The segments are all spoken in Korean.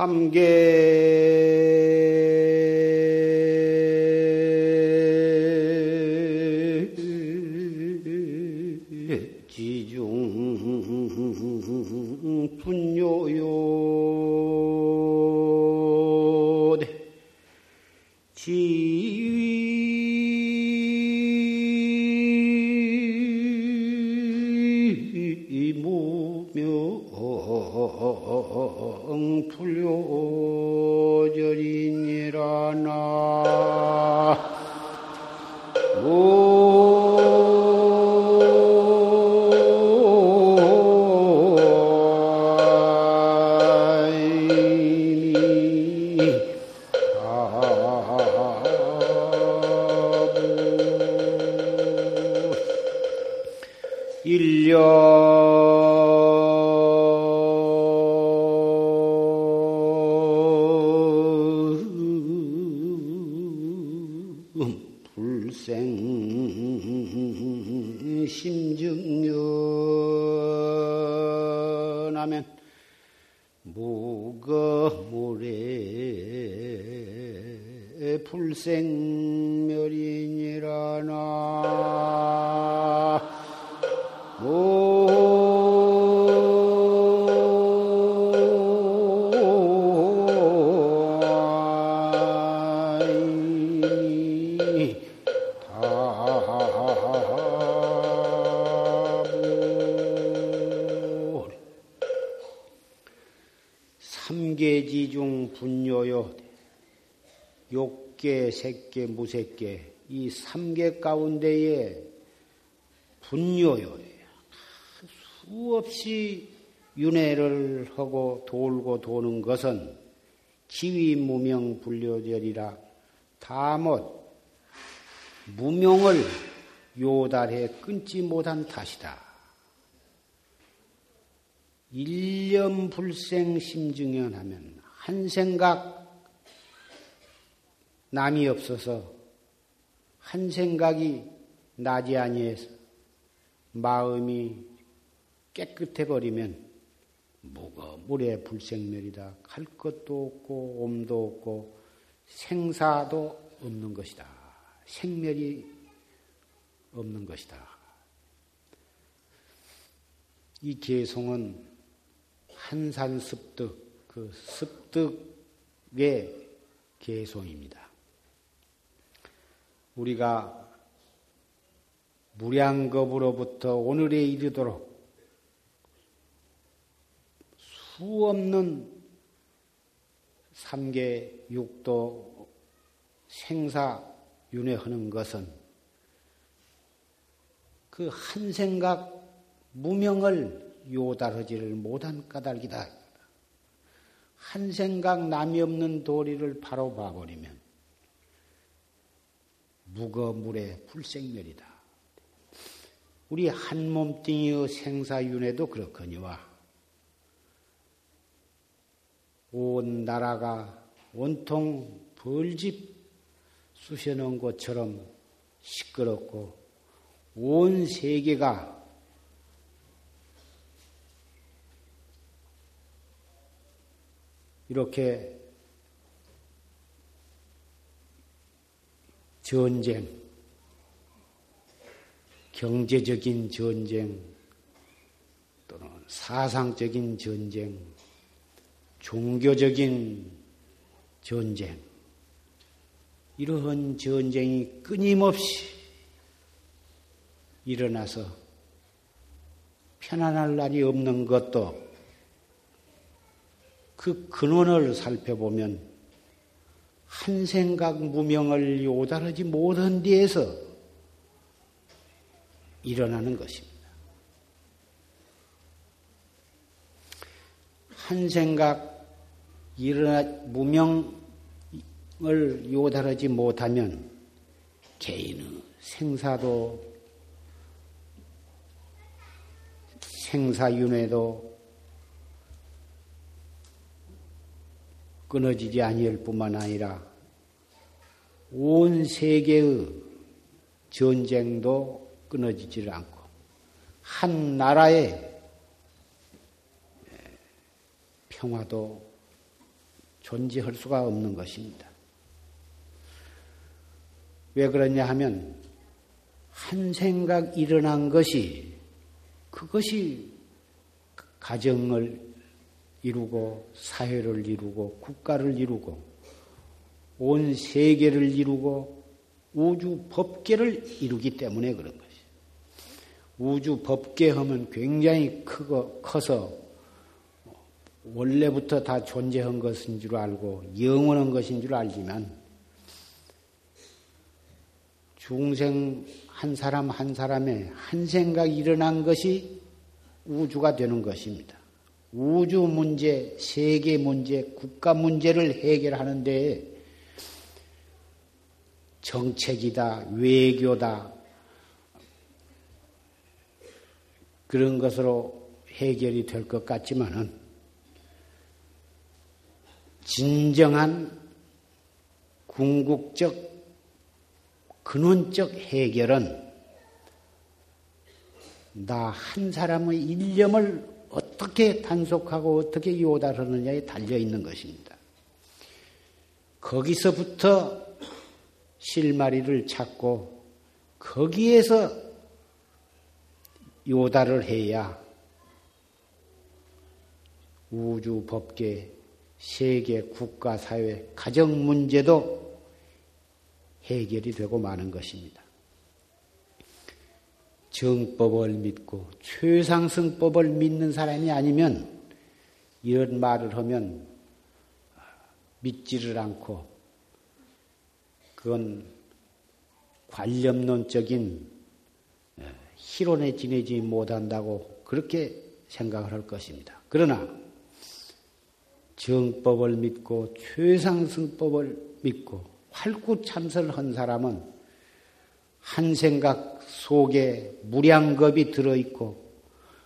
삼계 색계, 무색계 이 삼계 가운데에 분요요 수없이 윤회를 하고 돌고 도는 것은 지위 무명 불려절이라 다못 무명을 요달해 끊지 못한 탓이다. 일념 불생 심증연 하면 한 생각 남이 없어서 한 생각이 나지 아니해서 마음이 깨끗해 버리면 뭐가 물의 불생멸이다. 갈 것도 없고 옴도 없고 생사도 없는 것이다. 생멸이 없는 것이다. 이 개송은 한산습득, 그 습득의 개송입니다. 우리가 무량겁으로부터 오늘에 이르도록 수 없는 삼계 육도 생사 윤회하는 것은 그 한 생각 무명을 요달하지를 못한 까닭이다. 한 생각 남이 없는 도리를 바로 봐버리면 무거물의 불생멸이다. 우리 한 몸뚱이의 생사윤회도 그렇거니와 온 나라가 온통 벌집 쑤셔놓은 것처럼 시끄럽고 온 세계가 이렇게 전쟁, 경제적인 전쟁, 또는 사상적인 전쟁, 종교적인 전쟁, 이러한 전쟁이 끊임없이 일어나서 편안할 날이 없는 것도 그 근원을 살펴보면 한 생각 무명을 요달하지 못한 뒤에서 일어나는 것입니다. 한 생각 일어나 무명을 요달하지 못하면 개인의 생사도 생사윤회도 끊어지지 아니할 뿐만 아니라 온 세계의 전쟁도 끊어지질 않고 한 나라의 평화도 존재할 수가 없는 것입니다. 왜 그러냐 하면 한 생각 일어난 것이 그것이 가정을 이루고 사회를 이루고 국가를 이루고 온 세계를 이루고 우주 법계를 이루기 때문에 그런 것이. 우주 법계 하면 굉장히 크고 커서 원래부터 다 존재한 것인 줄 알고 영원한 것인 줄 알지만 중생 한 사람 한 사람의 한 생각이 일어난 것이 우주가 되는 것입니다. 우주 문제, 세계 문제, 국가 문제를 해결하는데 정책이다, 외교다, 그런 것으로 해결이 될 것 같지만은 진정한 궁극적 근원적 해결은 나 한 사람의 일념을 어떻게 단속하고 어떻게 요달하느냐에 달려 있는 것입니다. 거기서부터 실마리를 찾고 거기에서 요달을 해야 우주 법계, 세계, 국가, 사회, 가정 문제도 해결이 되고 마는 것입니다. 정법을 믿고 최상승법을 믿는 사람이 아니면 이런 말을 하면 믿지를 않고 그건 관념론적인 희론에 지내지 못한다고 그렇게 생각을 할 것입니다. 그러나 정법을 믿고 최상승법을 믿고 활구참선한 사람은 한 생각 속에 무량겁이 들어있고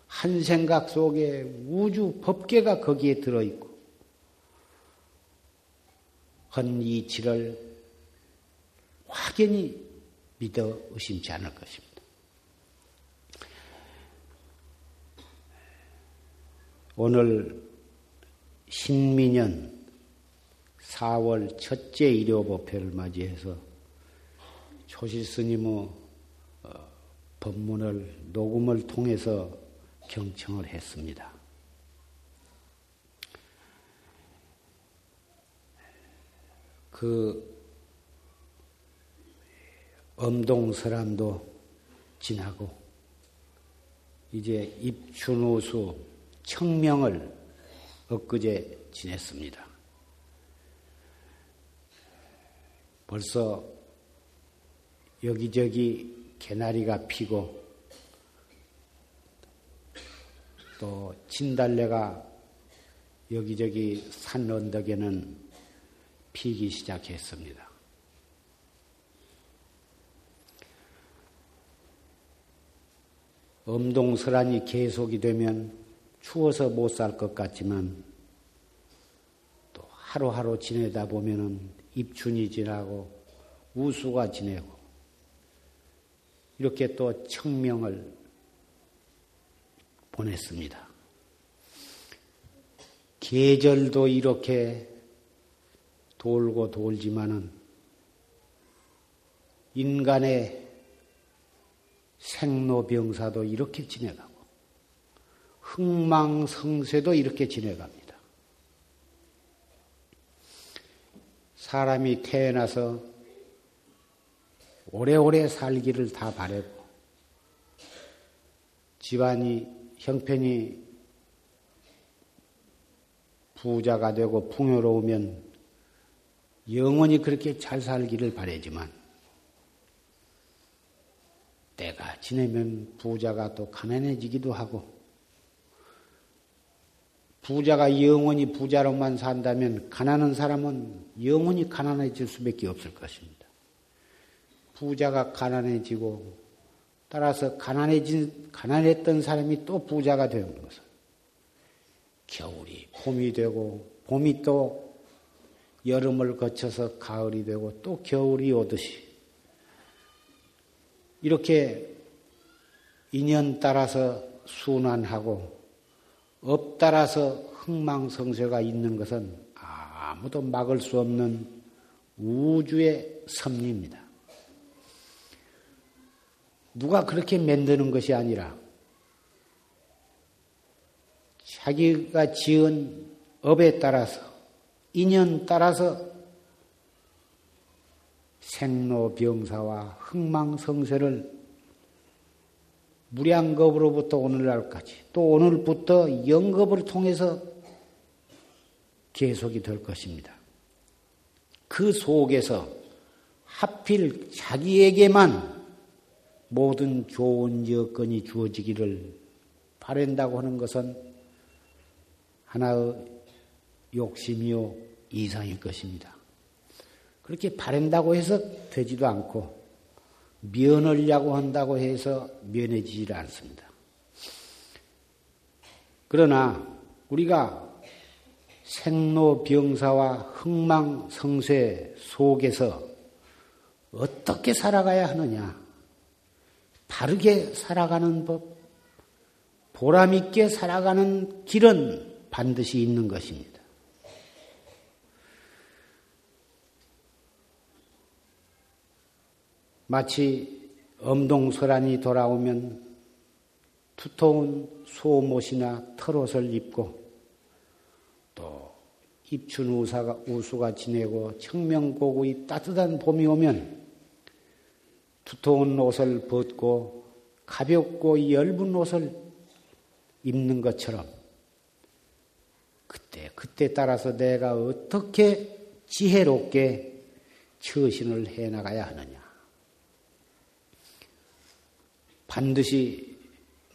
한 생각 속에 우주 법계가 거기에 들어있고 헌 이치를 확연히 믿어 의심치 않을 것입니다. 오늘 신민년 4월 첫째 일요법회를 맞이해서 초실 스님의 어, 법문을 녹음을 통해서 경청을 했습니다. 그 엄동설암도 지나고 이제 입춘호수 청명을 엊그제 지냈습니다. 벌써 여기저기 개나리가 피고 또 진달래가 여기저기 산 언덕에는 피기 시작했습니다. 엄동설안이 계속이 되면 추워서 못 살 것 같지만 또 하루하루 지내다 보면은 입춘이 지나고 우수가 지내고 이렇게 또 청명을 보냈습니다. 계절도 이렇게 돌고 돌지만은 인간의 생로병사도 이렇게 지내가고 흥망성쇠도 이렇게 지내갑니다. 사람이 태어나서 오래오래 살기를 다 바라고 집안이 형편이 부자가 되고 풍요로우면 영원히 그렇게 잘 살기를 바라지만 때가 지내면 부자가 또 가난해지기도 하고 부자가 영원히 부자로만 산다면 가난한 사람은 영원히 가난해질 수밖에 없을 것입니다. 부자가 가난해지고 따라서 가난해진 가난했던 사람이 또 부자가 되는 것은 겨울이 봄이 되고 봄이 또 여름을 거쳐서 가을이 되고 또 겨울이 오듯이 이렇게 인연 따라서 순환하고 업 따라서 흥망성쇠가 있는 것은 아무도 막을 수 없는 우주의 섭리입니다. 누가 그렇게 만드는 것이 아니라 자기가 지은 업에 따라서 인연 따라서 생로병사와 흥망성쇠를 무량겁으로부터 오늘날까지 또 오늘부터 영겁을 통해서 계속이 될 것입니다. 그 속에서 하필 자기에게만 모든 좋은 여건이 주어지기를 바란다고 하는 것은 하나의 욕심이요 이상일 것입니다. 그렇게 바란다고 해서 되지도 않고 면하려고 한다고 해서 면해지질 않습니다. 그러나 우리가 생로병사와 흥망성쇠 속에서 어떻게 살아가야 하느냐? 바르게 살아가는 법, 보람있게 살아가는 길은 반드시 있는 것입니다. 마치 엄동설안이 돌아오면 두터운 소못이나 털옷을 입고 또 입춘 우사가, 우수가 지내고 청명고구이 따뜻한 봄이 오면 두터운 옷을 벗고 가볍고 엷은 옷을 입는 것처럼 그때 그때 따라서 내가 어떻게 지혜롭게 처신을 해 나가야 하느냐. 반드시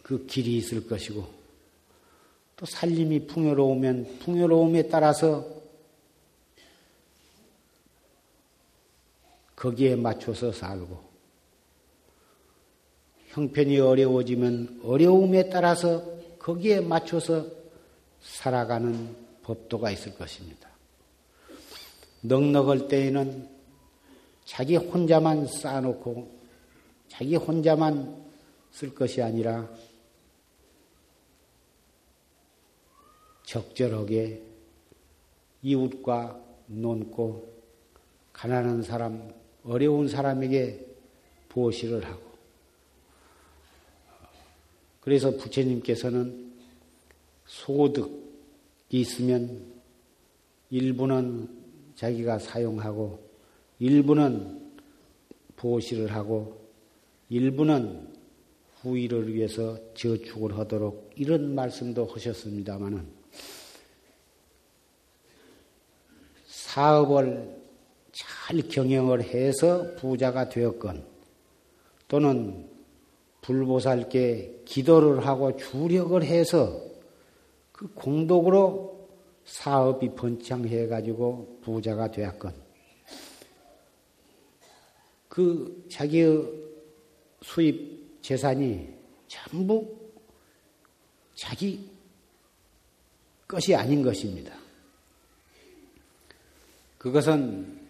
그 길이 있을 것이고 또 살림이 풍요로우면 풍요로움에 따라서 거기에 맞춰서 살고 형편이 어려워지면 어려움에 따라서 거기에 맞춰서 살아가는 법도가 있을 것입니다. 넉넉할 때에는 자기 혼자만 쌓아놓고 자기 혼자만 쓸 것이 아니라 적절하게 이웃과 논고 가난한 사람, 어려운 사람에게 보시를 하고. 그래서 부처님께서는 소득이 있으면 일부는 자기가 사용하고 일부는 보시를 하고 일부는 후일을 위해서 저축을 하도록 이런 말씀도 하셨습니다마는 사업을 잘 경영을 해서 부자가 되었건 또는 불보살께 기도를 하고 주력을 해서 그 공덕으로 사업이 번창해 가지고 부자가 되었건 그 자기의 수입 재산이 전부 자기 것이 아닌 것입니다. 그것은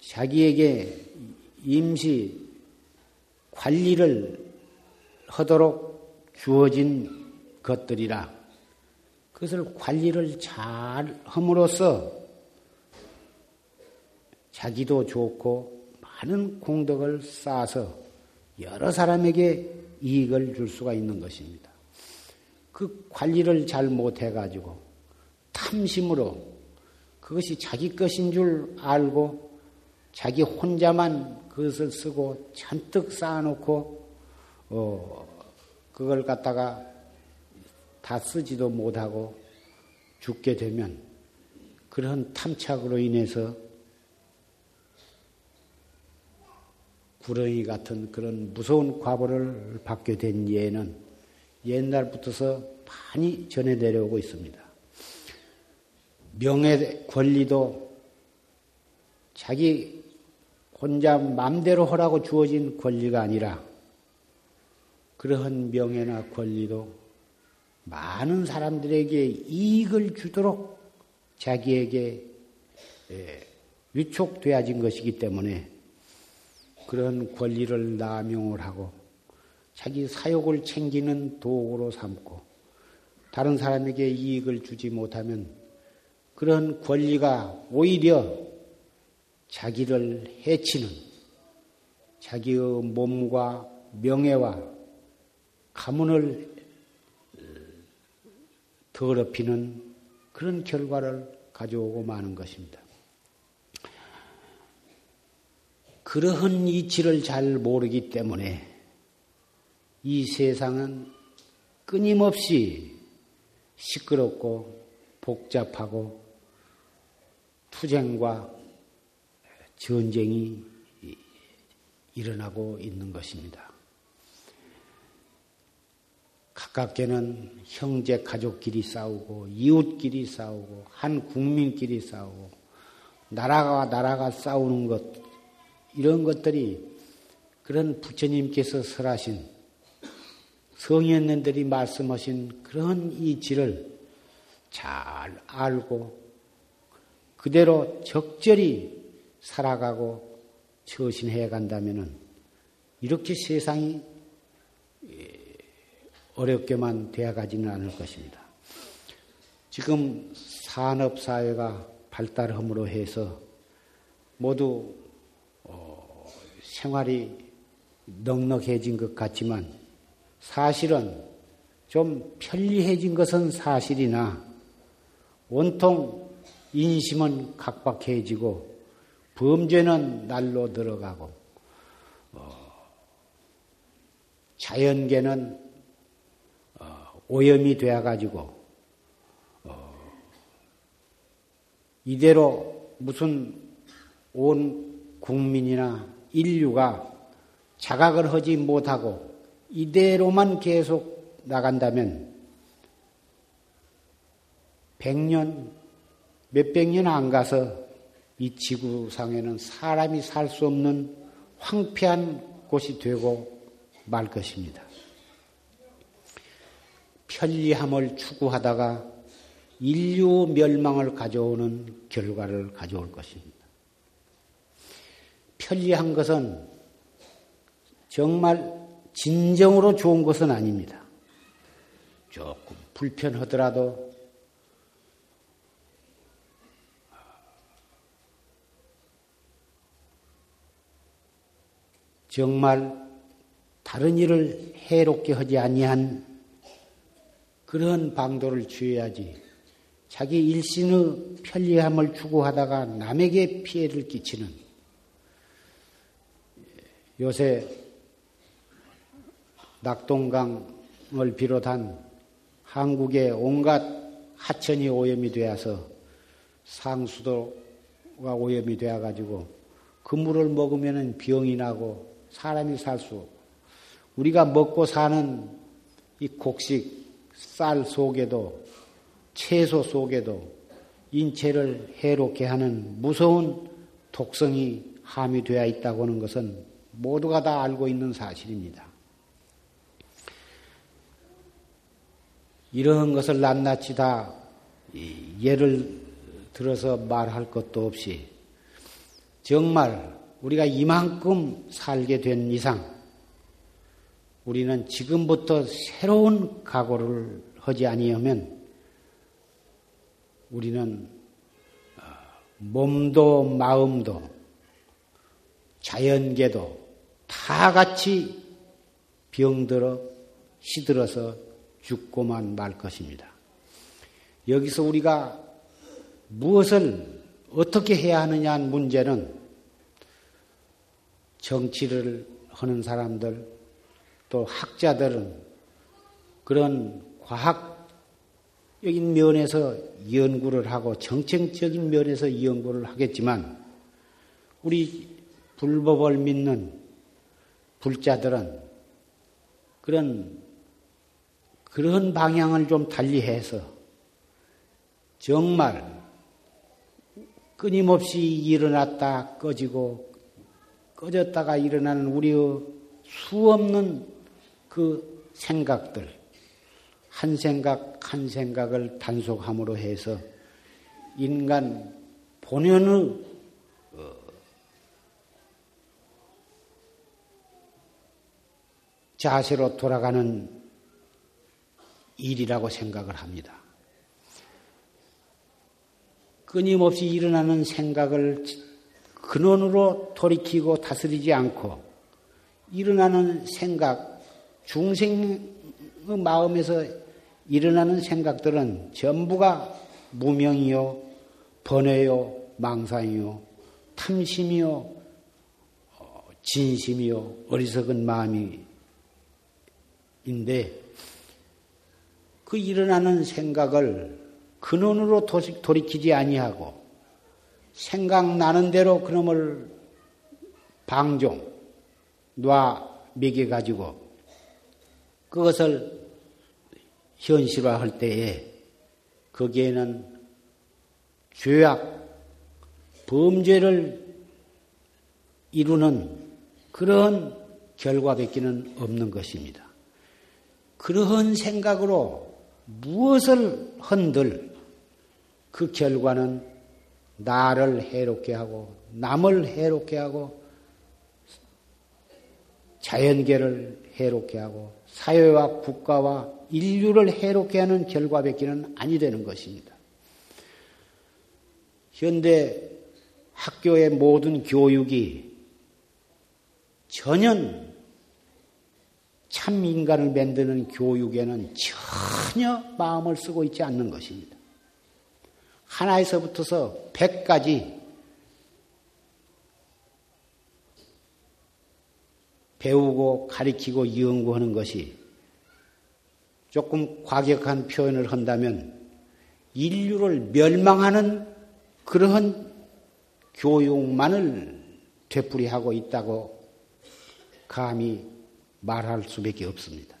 자기에게 임시 관리를 하도록 주어진 것들이라 그것을 관리를 잘 함으로써 자기도 좋고 많은 공덕을 쌓아서 여러 사람에게 이익을 줄 수가 있는 것입니다. 그 관리를 잘 못해가지고 탐심으로 그것이 자기 것인 줄 알고 자기 혼자만 그것을 쓰고 잔뜩 쌓아놓고 어 그걸 갖다가 다 쓰지도 못하고 죽게 되면 그런 탐착으로 인해서 구렁이 같은 그런 무서운 과보를 받게 된 예는 옛날부터서 많이 전해 내려오고 있습니다. 명예 권리도 자기 혼자 마음대로 하라고 주어진 권리가 아니라 그러한 명예나 권리도 많은 사람들에게 이익을 주도록 자기에게 위촉되어진 것이기 때문에 그런 권리를 남용을 하고 자기 사욕을 챙기는 도구로 삼고 다른 사람에게 이익을 주지 못하면 그런 권리가 오히려 자기를 해치는 자기의 몸과 명예와 가문을 더럽히는 그런 결과를 가져오고 마는 것입니다. 그러한 이치를 잘 모르기 때문에 이 세상은 끊임없이 시끄럽고 복잡하고 투쟁과 전쟁이 일어나고 있는 것입니다. 가깝게는 형제 가족끼리 싸우고 이웃끼리 싸우고 한 국민끼리 싸우고 나라가 나라가 싸우는 것 이런 것들이 그런 부처님께서 설하신 성현년들이 말씀하신 그런 이치를 잘 알고 그대로 적절히 살아가고 처신해 간다면은 이렇게 세상이 어렵게만 되어가지는 않을 것입니다. 지금 산업 사회가 발달함으로 해서 모두 어, 생활이 넉넉해진 것 같지만 사실은 좀 편리해진 것은 사실이나 온통 인심은 각박해지고 범죄는 날로 들어가고 어, 자연계는 오염이 되어가지고, 어, 이대로 무슨 온 국민이나 인류가 자각을 하지 못하고 이대로만 계속 나간다면 백년, 몇백 년 안 가서 이 지구상에는 사람이 살 수 없는 황폐한 곳이 되고 말 것입니다. 편리함을 추구하다가 인류 멸망을 가져오는 결과를 가져올 것입니다. 편리한 것은 정말 진정으로 좋은 것은 아닙니다. 조금 불편하더라도 정말 다른 일을 해롭게 하지 아니한 그런 방도를 취해야지 자기 일신의 편리함을 추구하다가 남에게 피해를 끼치는 요새 낙동강을 비롯한 한국의 온갖 하천이 오염이 되어서 상수도가 오염이 되어 가지고 그 물을 먹으면 병이 나고 사람이 살 수 우리가 먹고 사는 이 곡식 쌀 속에도 채소 속에도 인체를 해롭게 하는 무서운 독성이 함유되어 있다고 하는 것은 모두가 다 알고 있는 사실입니다. 이러한 것을 낱낱이 다 예를 들어서 말할 것도 없이 정말 우리가 이만큼 살게 된 이상 우리는 지금부터 새로운 각오를 하지 아니하면 우리는 어, 몸도 마음도 자연계도 다 같이 병들어 시들어서 죽고만 말 것입니다. 여기서 우리가 무엇을 어떻게 해야 하느냐 는 문제는 정치를 하는 사람들, 또 학자들은 그런 과학적인 면에서 연구를 하고 정책적인 면에서 연구를 하겠지만 우리 불법을 믿는 불자들은 그런 그런 방향을 좀 달리해서 정말 끊임없이 일어났다 꺼지고 꺼졌다가 일어나는 우리의 수없는 그 생각들, 한 생각 한 생각을 단속함으로 해서 인간 본연의 자세로 돌아가는 일이라고 생각을 합니다. 끊임없이 일어나는 생각을 근원으로 돌이키고 다스리지 않고 일어나는 생각, 중생의 마음에서 일어나는 생각들은 전부가 무명이요, 번뇌요, 망상이요, 탐심이요, 어, 진심이요, 어리석은 마음이 인데 그 일어나는 생각을 근원으로 돌이키지 아니하고 생각나는 대로 그놈을 방종, 놔 먹여 가지고 그것을 현실화할 때에 거기에는 죄악, 범죄를 이루는 그러한 결과밖에는 없는 것입니다. 그러한 생각으로 무엇을 흔들 그 결과는 나를 해롭게 하고 남을 해롭게 하고 자연계를 해롭게 하고 사회와 국가와 인류를 해롭게 하는 결과밖에는 아니 되는 것입니다. 현대 학교의 모든 교육이 전혀 참 인간을 만드는 교육에는 전혀 마음을 쓰고 있지 않는 것입니다. 하나에서부터서 백까지 배우고 가리키고 연구하는 것이 조금 과격한 표현을 한다면 인류를 멸망하는 그러한 교육만을 되풀이하고 있다고 감히 말할 수밖에 없습니다.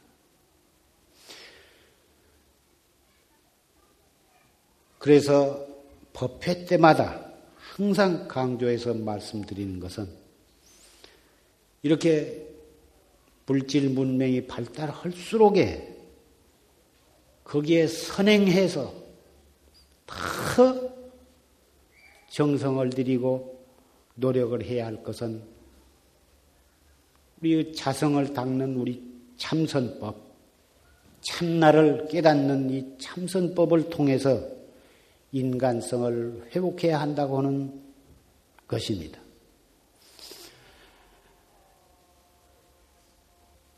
그래서 법회 때마다 항상 강조해서 말씀드리는 것은 이렇게 물질 문명이 발달할수록에 거기에 선행해서 더 정성을 들이고 노력을 해야 할 것은 우리 자성을 닦는 우리 참선법, 참나를 깨닫는 이 참선법을 통해서 인간성을 회복해야 한다고 하는 것입니다.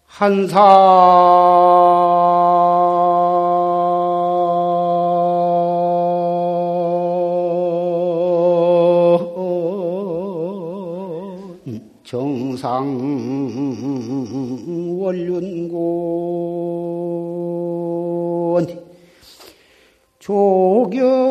한사 정상 원륜곤 조견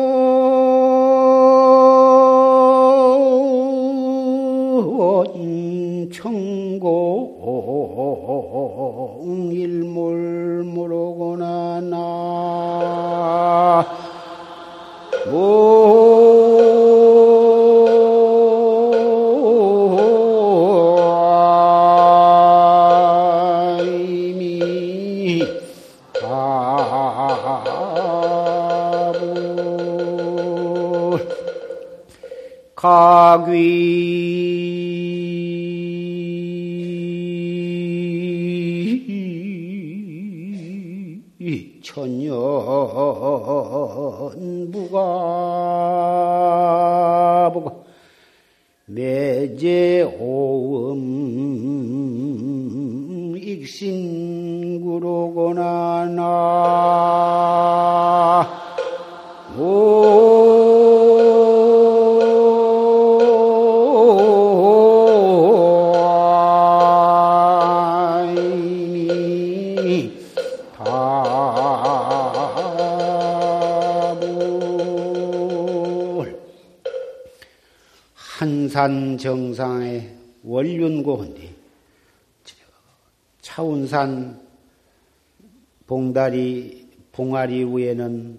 봉아리 위에는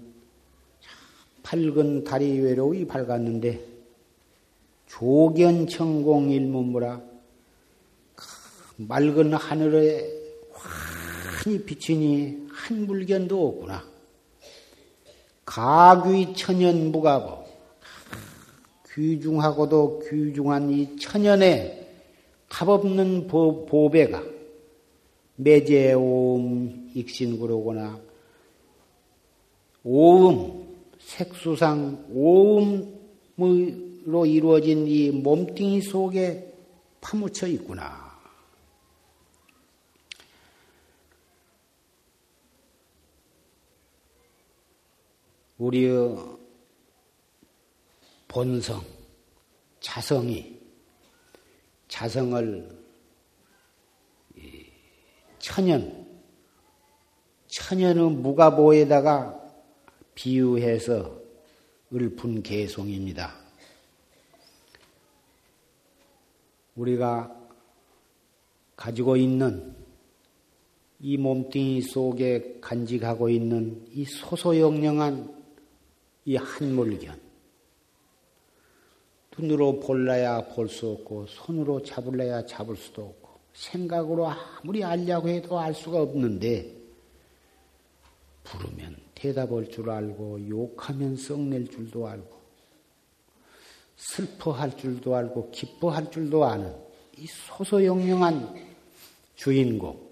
밝은 달이 외로이 밝았는데 조견천공 일문무라 맑은 하늘에 환히 비치니 한 물견도 없구나. 가귀 천연무가보 귀중하고도 귀중한 이 천연의 값없는 보, 보배가 매제오음 익신구로구나 오음 색수상 오음으로 이루어진 이 몸뚱이 속에 파묻혀 있구나. 우리의 본성, 자성이 자성을 천연, 천연의 무가보에다가 비유해서 읊은 개송입니다. 우리가 가지고 있는 이 몸뚱이 속에 간직하고 있는 이 소소영령한 이 한물견. 눈으로 볼래야 볼 수 없고, 손으로 잡을래야 잡을 수도 없고, 생각으로 아무리 알려고 해도 알 수가 없는데, 부르면 대답할 줄 알고, 욕하면 썩낼 줄도 알고, 슬퍼할 줄도 알고, 기뻐할 줄도 아는 이 소소영령한 주인공.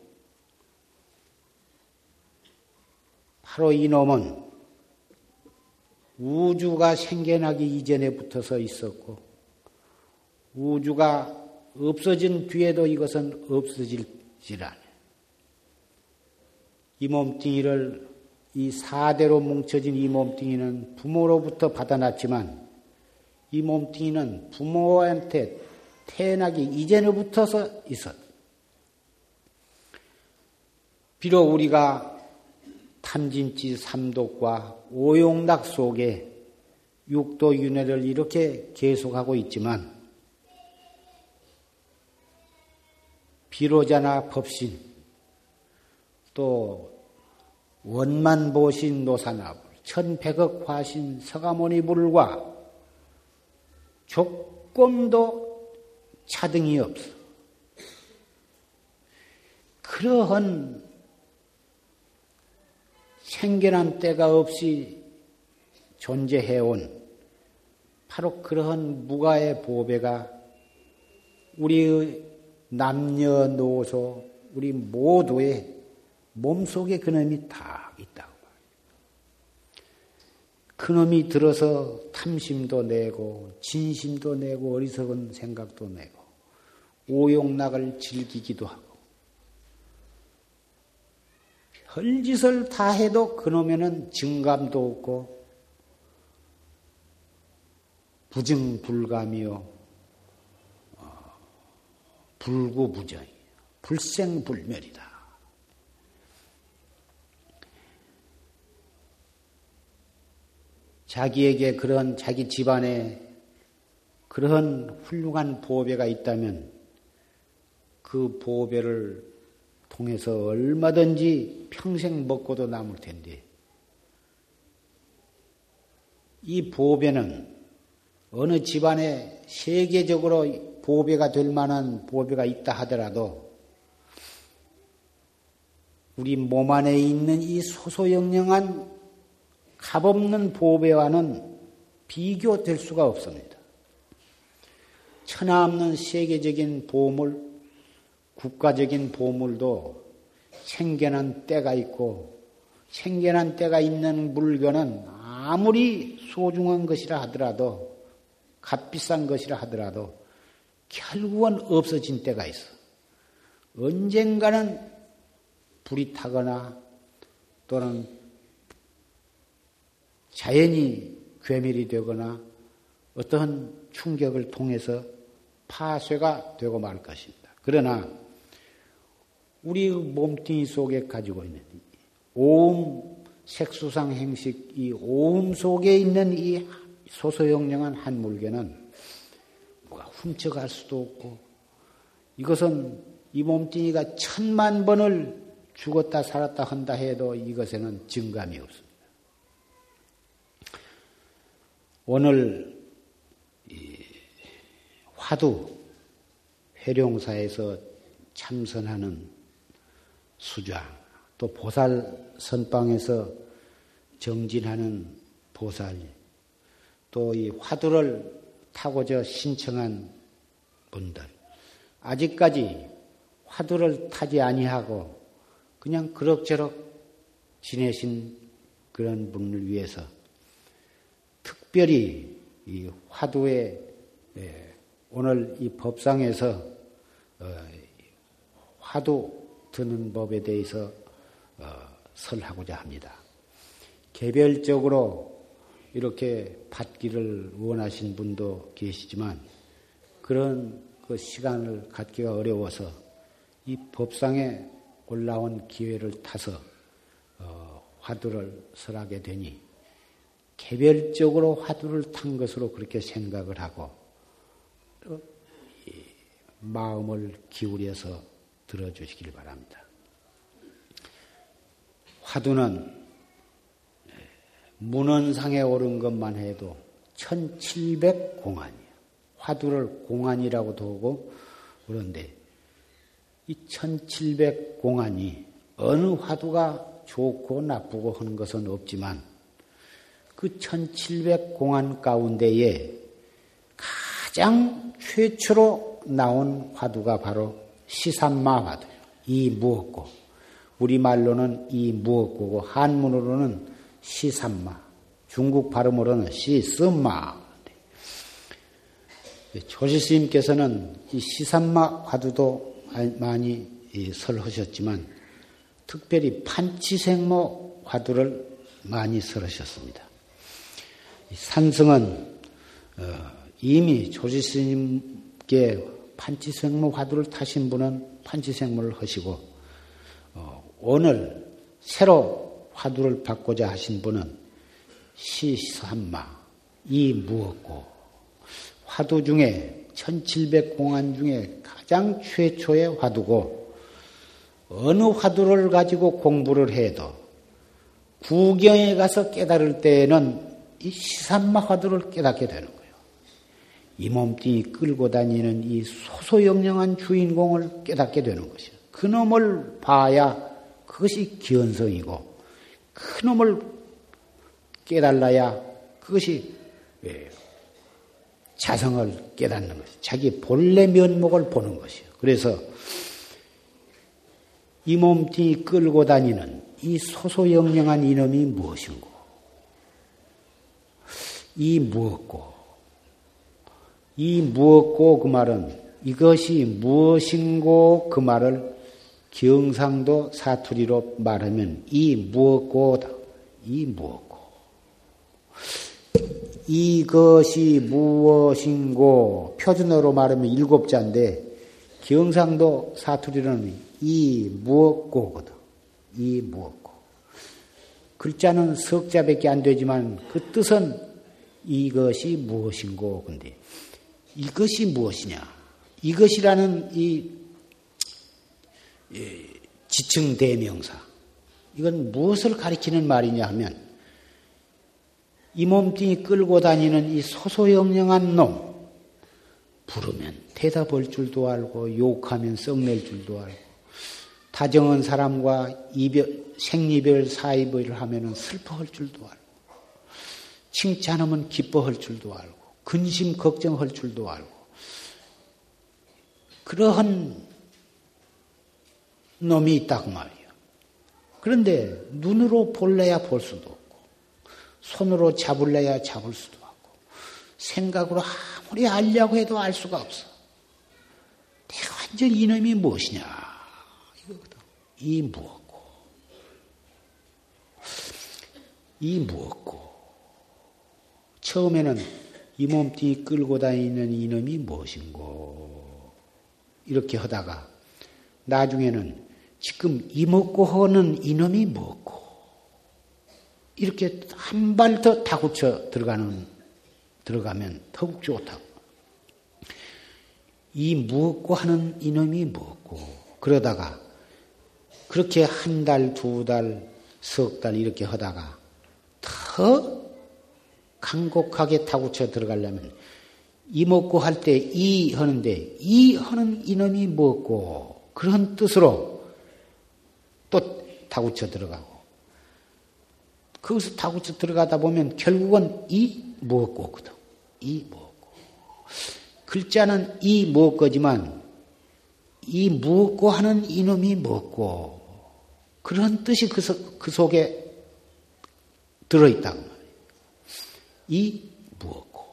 바로 이놈은 우주가 생겨나기 이전에 붙어서 있었고, 우주가 없어진 뒤에도 이것은 없어질지라. 이 몸뚱이를 이 사대로 뭉쳐진 이 몸뚱이는 부모로부터 받아놨지만 이 몸뚱이는 부모한테 태어나기 이전에부터서 있었. 비록 우리가 탐진치 삼독과 오용락 속에 육도 윤회를 이렇게 계속하고 있지만 비로자나 법신 또 원만 보신 노사나불 천백억 화신 서가모니 불과 조금도 차등이 없어. 그러한 생겨난 때가 없이 존재해온 바로 그러한 무가의 보배가 우리의 남녀노소 우리 모두의 몸속에 그놈이 다 있다고. 그놈이 들어서 탐심도 내고 진심도 내고 어리석은 생각도 내고 오용락을 즐기기도 하고 헐짓을 다 해도 그놈에는 증감도 없고 부증불감이요 어, 불구부정이요 불생불멸이다. 자기에게 그런 자기 집안에 그런 훌륭한 보배가 있다면 그 보배를 통해서 얼마든지 평생 먹고도 남을 텐데 이 보배는 어느 집안에 세계적으로 보배가 될 만한 보배가 있다 하더라도 우리 몸 안에 있는 이 소소영령한 값없는 보배와는 비교될 수가 없습니다. 천하없는 세계적인 보물, 국가적인 보물도 생겨난 때가 있고 생겨난 때가 있는 물건은 아무리 소중한 것이라 하더라도 값비싼 것이라 하더라도 결국은 없어진 때가 있어. 언젠가는 불이 타거나 또는 자연이 괴멸이 되거나 어떠한 충격을 통해서 파쇄가 되고 말 것입니다. 그러나 우리 몸뚱이 속에 가지고 있는 오음 색수상 행식 이 오음 속에 있는 이 소소영령한 한 물개는 뭐가 훔쳐갈 수도 없고 이것은 이 몸뚱이가 천만 번을 죽었다 살았다 한다 해도 이것에는 증감이 없습니다. 오늘 화두 회룡사에서 참선하는 수좌, 또 보살 선방에서 정진하는 보살, 또 이 화두를 타고자 신청한 분들, 아직까지 화두를 타지 아니하고 그냥 그럭저럭 지내신 그런 분을 위해서 특별히 이 화두에 예, 오늘 이 법상에서 어, 화두 드는 법에 대해서 어, 설하고자 합니다. 개별적으로 이렇게 받기를 원하신 분도 계시지만 그런 그 시간을 갖기가 어려워서 이 법상에 올라온 기회를 타서 어, 화두를 설하게 되니 개별적으로 화두를 탄 것으로 그렇게 생각을 하고 마음을 기울여서 들어주시길 바랍니다. 화두는 문헌상에 오른 것만 해도 1700공안이에요. 화두를 공안이라고도 하고 그런데 이 1700공안이 어느 화두가 좋고 나쁘고 하는 것은 없지만 그 1700공안 가운데에 가장 최초로 나온 화두가 바로 시산마 화두예요. 이 무엇고 우리말로는 이 무엇고고 한문으로는 시산마 중국 발음으로는 시스마 조실스님께서는 이 시산마 화두도 많이 설하셨지만 특별히 판치생모 화두를 많이 설하셨습니다. 산성은 어, 이미 조지스님께 판치생모 화두를 타신 분은 판치생모를 하시고 어, 오늘 새로 화두를 받고자 하신 분은 시삼마 이 무엇고? 화두 중에 1700 공안 중에 가장 최초의 화두고 어느 화두를 가지고 공부를 해도 구경에 가서 깨달을 때에는 이 시산마 화두를 깨닫게 되는 거예요. 이 몸뚱이 끌고 다니는 이 소소영령한 주인공을 깨닫게 되는 것이요. 그 놈을 봐야 그것이 기원성이고 그 놈을 깨달아야 그것이 예, 자성을 깨닫는 것이 자기 본래 면목을 보는 것이요. 그래서 이 몸뚱이 끌고 다니는 이 소소영령한 이놈이 무엇인고? 이 무엇고? 이 무엇고 그 말은 이것이 무엇인고 그 말을 경상도 사투리로 말하면 이 무엇고다. 이 무엇고. 이것이 무엇인고 표준어로 말하면 일곱 자인데 경상도 사투리로는 이 무엇고거든. 이 무엇고. 글자는 석자밖에 안 되지만 그 뜻은 이것이 무엇인고 근데 이것이 무엇이냐? 이것이라는 이 지층 대명사 이건 무엇을 가리키는 말이냐 하면 이 몸뚱이 끌고 다니는 이 소소영령한 놈 부르면 대답할 줄도 알고 욕하면 썩낼 줄도 알고 다정한 사람과 이별 생리별 사이별을 하면은 슬퍼할 줄도 알고 칭찬하면 기뻐할 줄도 알고 근심 걱정할 줄도 알고 그러한 놈이 있다고 말이에요. 그런데 눈으로 볼래야 볼 수도 없고 손으로 잡을래야 잡을 수도 없고 생각으로 아무리 알려고 해도 알 수가 없어. 완전 이놈이 무엇이냐 이거거든. 이 무엇고 이 무엇고 처음에는 이 몸뚱이 끌고 다니는 이놈이 무엇인고? 이렇게 하다가 나중에는 지금 이 먹고 하는 이놈이 무엇고? 이렇게 한 발더 타고쳐 들어가는 들어가면 더욱 좋다고. 이 무엇고 하는 이놈이 무엇고? 그러다가 그렇게 한 달, 두 달, 석 달 이렇게 하다가 더 강곡하게 타고쳐 들어가려면 이 먹고 할 때 이 하는데 이 하는 이놈이 먹고 그런 뜻으로 또 타고쳐 들어가고 거기서 타고쳐 들어가다 보면 결국은 이 무엇고거든. 이 무엇고. 글자는 이 무엇고지만 이 무엇고 하는 이놈이 무엇고 그런 뜻이 그, 그 속에 들어있다고. 이 무엇고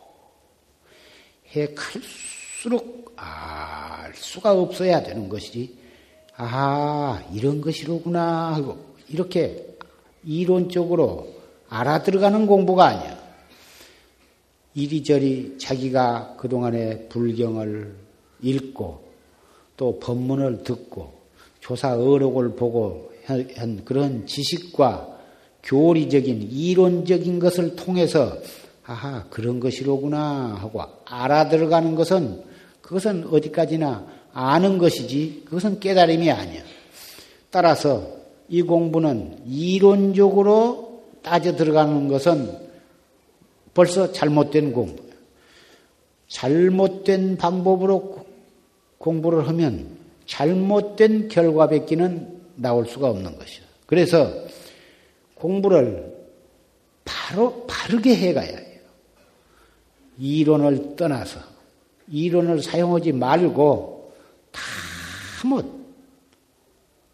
해 갈수록 알 수가 없어야 되는 것이지. 아, 이런 것이로구나 하고 이렇게 이론적으로 알아들어가는 공부가 아니야. 이리저리 자기가 그동안에 불경을 읽고 또 법문을 듣고 조사 어록을 보고 한 그런 지식과 교리적인 이론적인 것을 통해서 아하 그런 것이로구나 하고 알아들어가는 것은 그것은 어디까지나 아는 것이지 그것은 깨달음이 아니야. 따라서 이 공부는 이론적으로 따져 들어가는 것은 벌써 잘못된 공부야. 잘못된 방법으로 공부를 하면 잘못된 결과밖에는 나올 수가 없는 것이야. 그래서 공부를 바로 바르게 해가야 해요. 이론을 떠나서 이론을 사용하지 말고 다뭐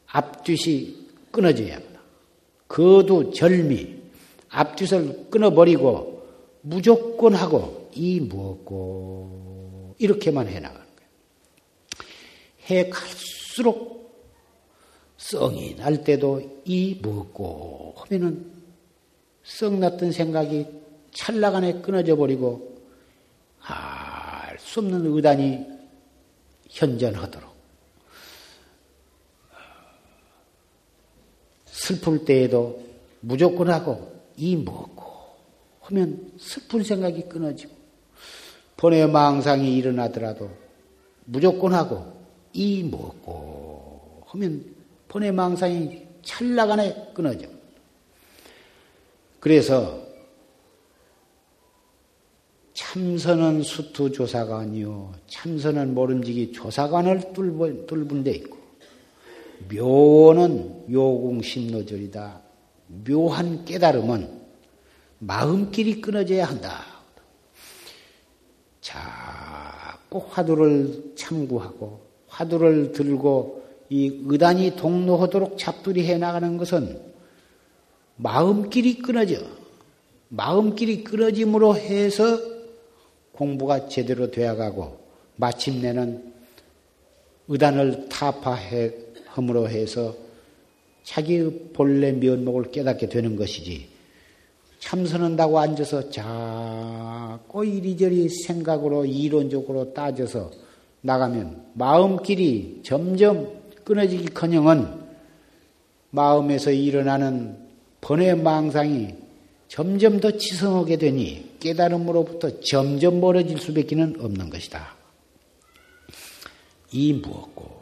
앞뒤이 끊어져야 합니다. 거두 절미 앞뒤를 끊어버리고 무조건 하고 이 무엇고 이렇게만 해나가는 거예요. 해 갈수록 성이 날 때도 이 무엇고 하면은 썩 났던 생각이 찰나간에 끊어져 버리고 알 수 없는 의단이 현전하도록 슬플 때에도 무조건 하고 이 무엇고 하면 슬픈 생각이 끊어지고 번외 망상이 일어나더라도 무조건 하고 이 무엇고 하면 번외 망상이 찰나간에 끊어져. 그래서 참선은 수투 조사관이요. 참선은 모름지기 조사관을 뚫은 데 있고, 묘는 요공 심노절이다. 묘한 깨달음은 마음끼리 끊어져야 한다. 자꾸 화두를 참구하고, 화두를 들고 이 의단이 동로하도록 잡두리 해 나가는 것은 마음끼리 끊어져. 마음끼리 끊어짐으로 해서 공부가 제대로 되어가고 마침내는 의단을 타파함으로 해서 자기의 본래 면목을 깨닫게 되는 것이지. 참선한다고 앉아서 자꾸 이리저리 생각으로 이론적으로 따져서 나가면 마음끼리 점점 끊어지기커녕은 마음에서 일어나는 번외 망상이 점점 더 지성하게 되니 깨달음으로부터 점점 멀어질 수밖에 없는 것이다. 이 무엇고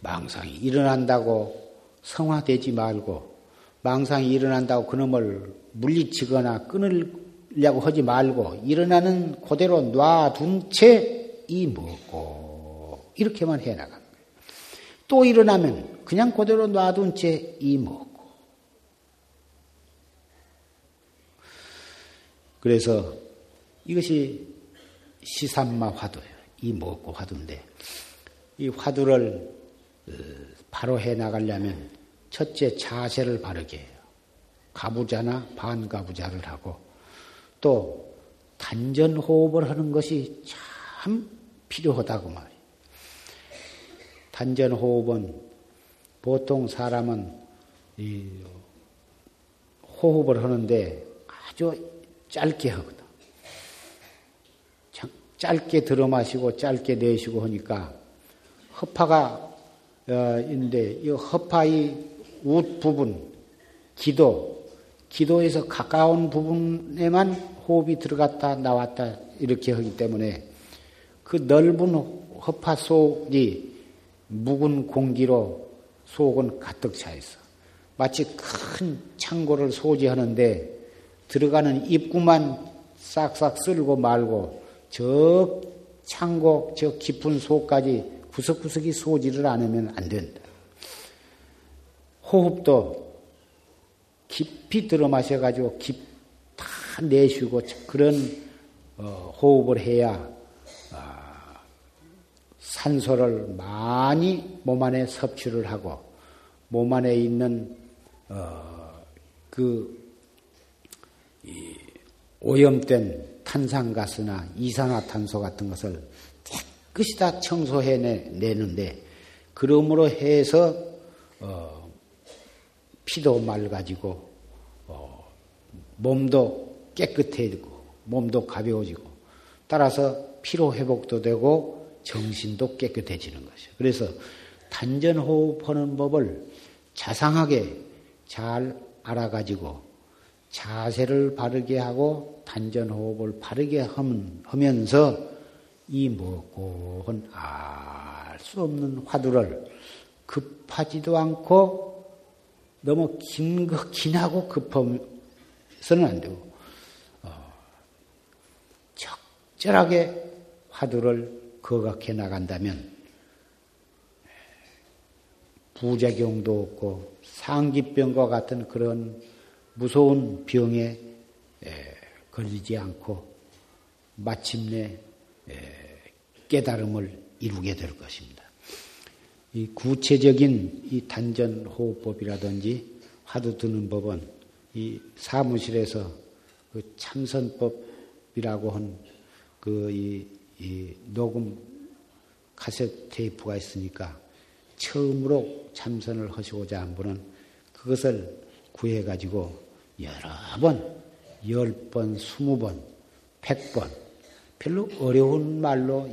망상이 일어난다고 성화되지 말고 망상이 일어난다고 그놈을 물리치거나 끊으려고 하지 말고 일어나는 그대로 놔둔 채 이 무엇고 이렇게만 해나가. 또 일어나면 그냥 그대로 놔둔 채 이먹고. 그래서 이것이 시산마 화두예요. 이 먹고 화두인데 이 화두를 어, 바로 해 나가려면 첫째 자세를 바르게 해요. 가부자나 반가부자를 하고 또 단전 호흡을 하는 것이 참 필요하다고 말이에요. 단전 호흡은 보통 사람은 이 호흡을 하는데 아주 짧게 하거든. 짧게 들어 마시고 짧게 내쉬고 하니까 허파가 어, 있는데 이 허파의 웃 부분, 기도, 기도에서 가까운 부분에만 호흡이 들어갔다 나왔다 이렇게 하기 때문에 그 넓은 허파 속이 묵은 공기로 속은 가득 차 있어. 마치 큰 창고를 소지하는데 들어가는 입구만 싹싹 쓸고 말고 저 창고, 저 깊은 속까지 구석구석이 소지를 않으면 안 된다. 호흡도 깊이 들어 마셔가지고 깊, 다 내쉬고 그런 어, 호흡을 해야 산소를 많이 몸 안에 섭취를 하고 몸 안에 있는 어, 그 오염된 탄산가스나 이산화탄소 같은 것을 깨끗이 다 청소해내는데 그러므로 해서 어, 피도 맑아지고 어, 몸도 깨끗해지고 몸도 가벼워지고 따라서 피로 회복도 되고 정신도 깨끗해지는 것이죠. 그래서 단전호흡하는 법을 자상하게 잘 알아가지고 자세를 바르게 하고 단전호흡을 바르게 하면서 이 먹고는 알 수 없는 화두를 급하지도 않고 너무 긴, 긴하고 급해서는 안 되고 어, 적절하게 화두를 거각해 나간다면 부작용도 없고 상기병과 같은 그런 무서운 병에 걸리지 않고 마침내 깨달음을 이루게 될 것입니다. 이 구체적인 이 단전 호흡법이라든지 화두 드는 법은 이 사무실에서 그 참선법이라고 한 그 이 녹음 카세트 테이프가 있으니까 처음으로 참선을 하시고자 한 분은 그것을 구해가지고 여러 번, 열 번, 스무 번, 백 번, 별로 어려운 말로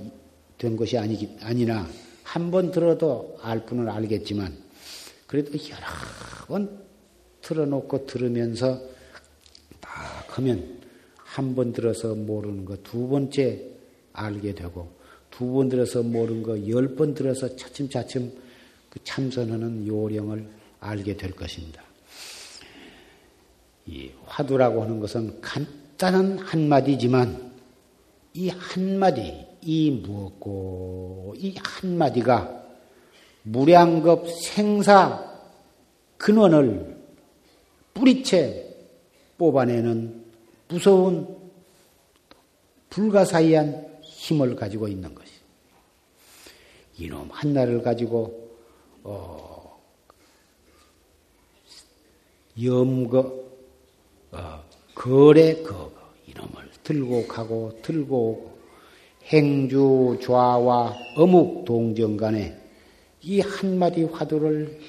된 것이 아니, 아니나 한 번 들어도 알 분은 알겠지만 그래도 여러 번 틀어놓고 들으면서 딱 하면 한 번 들어서 모르는 거 두 번째 알게 되고 두 번 들어서 모르는 거 열 번 들어서 차츰차츰 그 참선하는 요령을 알게 될 것입니다. 이 화두라고 하는 것은 간단한 한마디지만 이 한마디, 이 무엇고 이 한마디가 무량겁 생사 근원을 뿌리채 뽑아내는 무서운 불가사의한 힘을 가지고 있는 것이. 이놈 한나를 가지고 어, 염거, 어, 거래 거거 이놈을 들고 가고 들고 오고 행주 좌와 어묵 동정 간에 이 한마디 화두를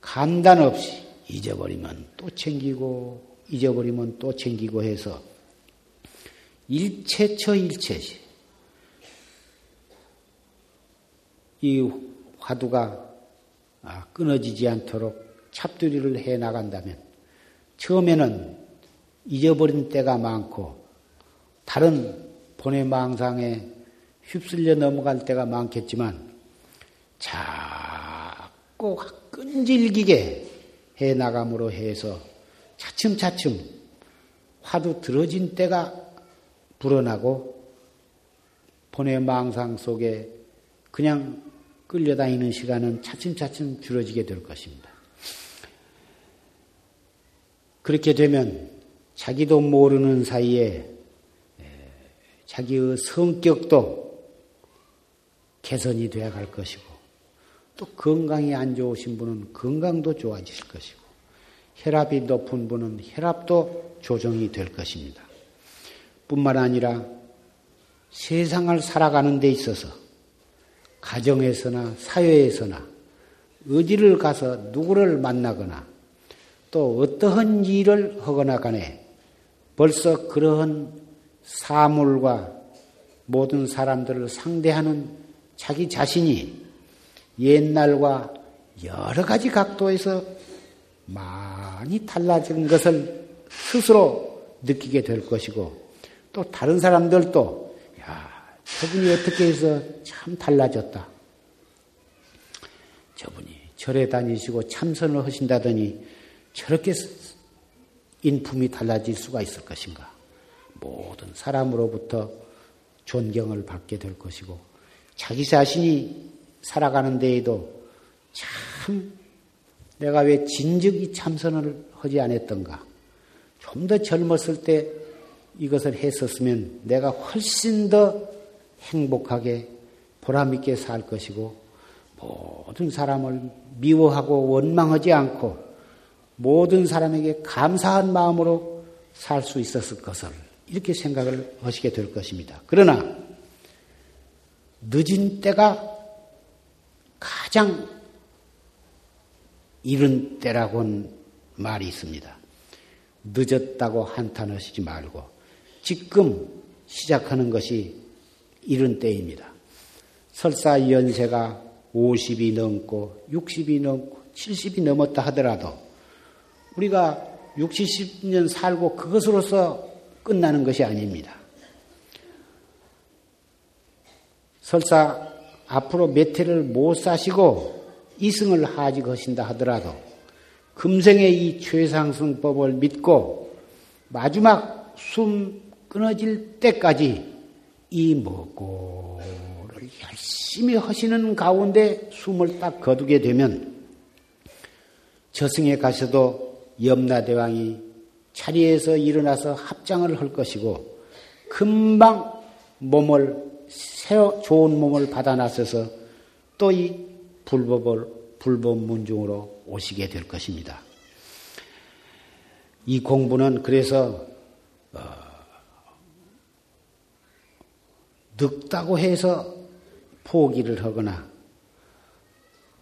간단 없이 잊어버리면 또 챙기고 잊어버리면 또 챙기고 해서 일체처 일체시 이 화두가 아, 끊어지지 않도록 찹두리를 해 나간다면 처음에는 잊어버린 때가 많고 다른 본의 망상에 휩쓸려 넘어갈 때가 많겠지만 자꾸 끈질기게 해 나감으로 해서 차츰차츰 화두 들어진 때가 불어나고 본의 망상 속에 그냥 끌려다니는 시간은 차츰차츰 줄어지게 될 것입니다. 그렇게 되면 자기도 모르는 사이에 자기의 성격도 개선이 되어 갈 것이고 또 건강이 안 좋으신 분은 건강도 좋아질 것이고 혈압이 높은 분은 혈압도 조정이 될 것입니다. 뿐만 아니라 세상을 살아가는 데 있어서 가정에서나 사회에서나 어디를 가서 누구를 만나거나 또 어떠한 일을 하거나 간에 벌써 그러한 사물과 모든 사람들을 상대하는 자기 자신이 옛날과 여러 가지 각도에서 많이 달라진 것을 스스로 느끼게 될 것이고 또 다른 사람들도 저분이 어떻게 해서 참 달라졌다. 저분이 절에 다니시고 참선을 하신다더니 저렇게 인품이 달라질 수가 있을 것인가. 모든 사람으로부터 존경을 받게 될 것이고 자기 자신이 살아가는 데에도 참 내가 왜 진즉이 참선을 하지 않았던가. 좀 더 젊었을 때 이것을 했었으면 내가 훨씬 더 행복하게 보람있게 살 것이고 모든 사람을 미워하고 원망하지 않고 모든 사람에게 감사한 마음으로 살 수 있었을 것을 이렇게 생각을 하시게 될 것입니다. 그러나 늦은 때가 가장 이른 때라고는 말이 있습니다. 늦었다고 한탄하시지 말고 지금 시작하는 것이 이른 때입니다. 설사 연세가 50이 넘고 60이 넘고 70이 넘었다 하더라도 우리가 60, 70년 살고 그것으로서 끝나는 것이 아닙니다. 설사 앞으로 몇 해를 못 사시고 이승을 하직하신다 하더라도 금생의 이 최상승법을 믿고 마지막 숨 끊어질 때까지 이 먹고를 열심히 하시는 가운데 숨을 딱 거두게 되면 저승에 가셔도 염라대왕이 자리에서 일어나서 합장을 할 것이고 금방 몸을 새로 좋은 몸을 받아놨어서 또 이 불법을 불법 문중으로 오시게 될 것입니다. 이 공부는 그래서 어, 늙다고 해서 포기를 하거나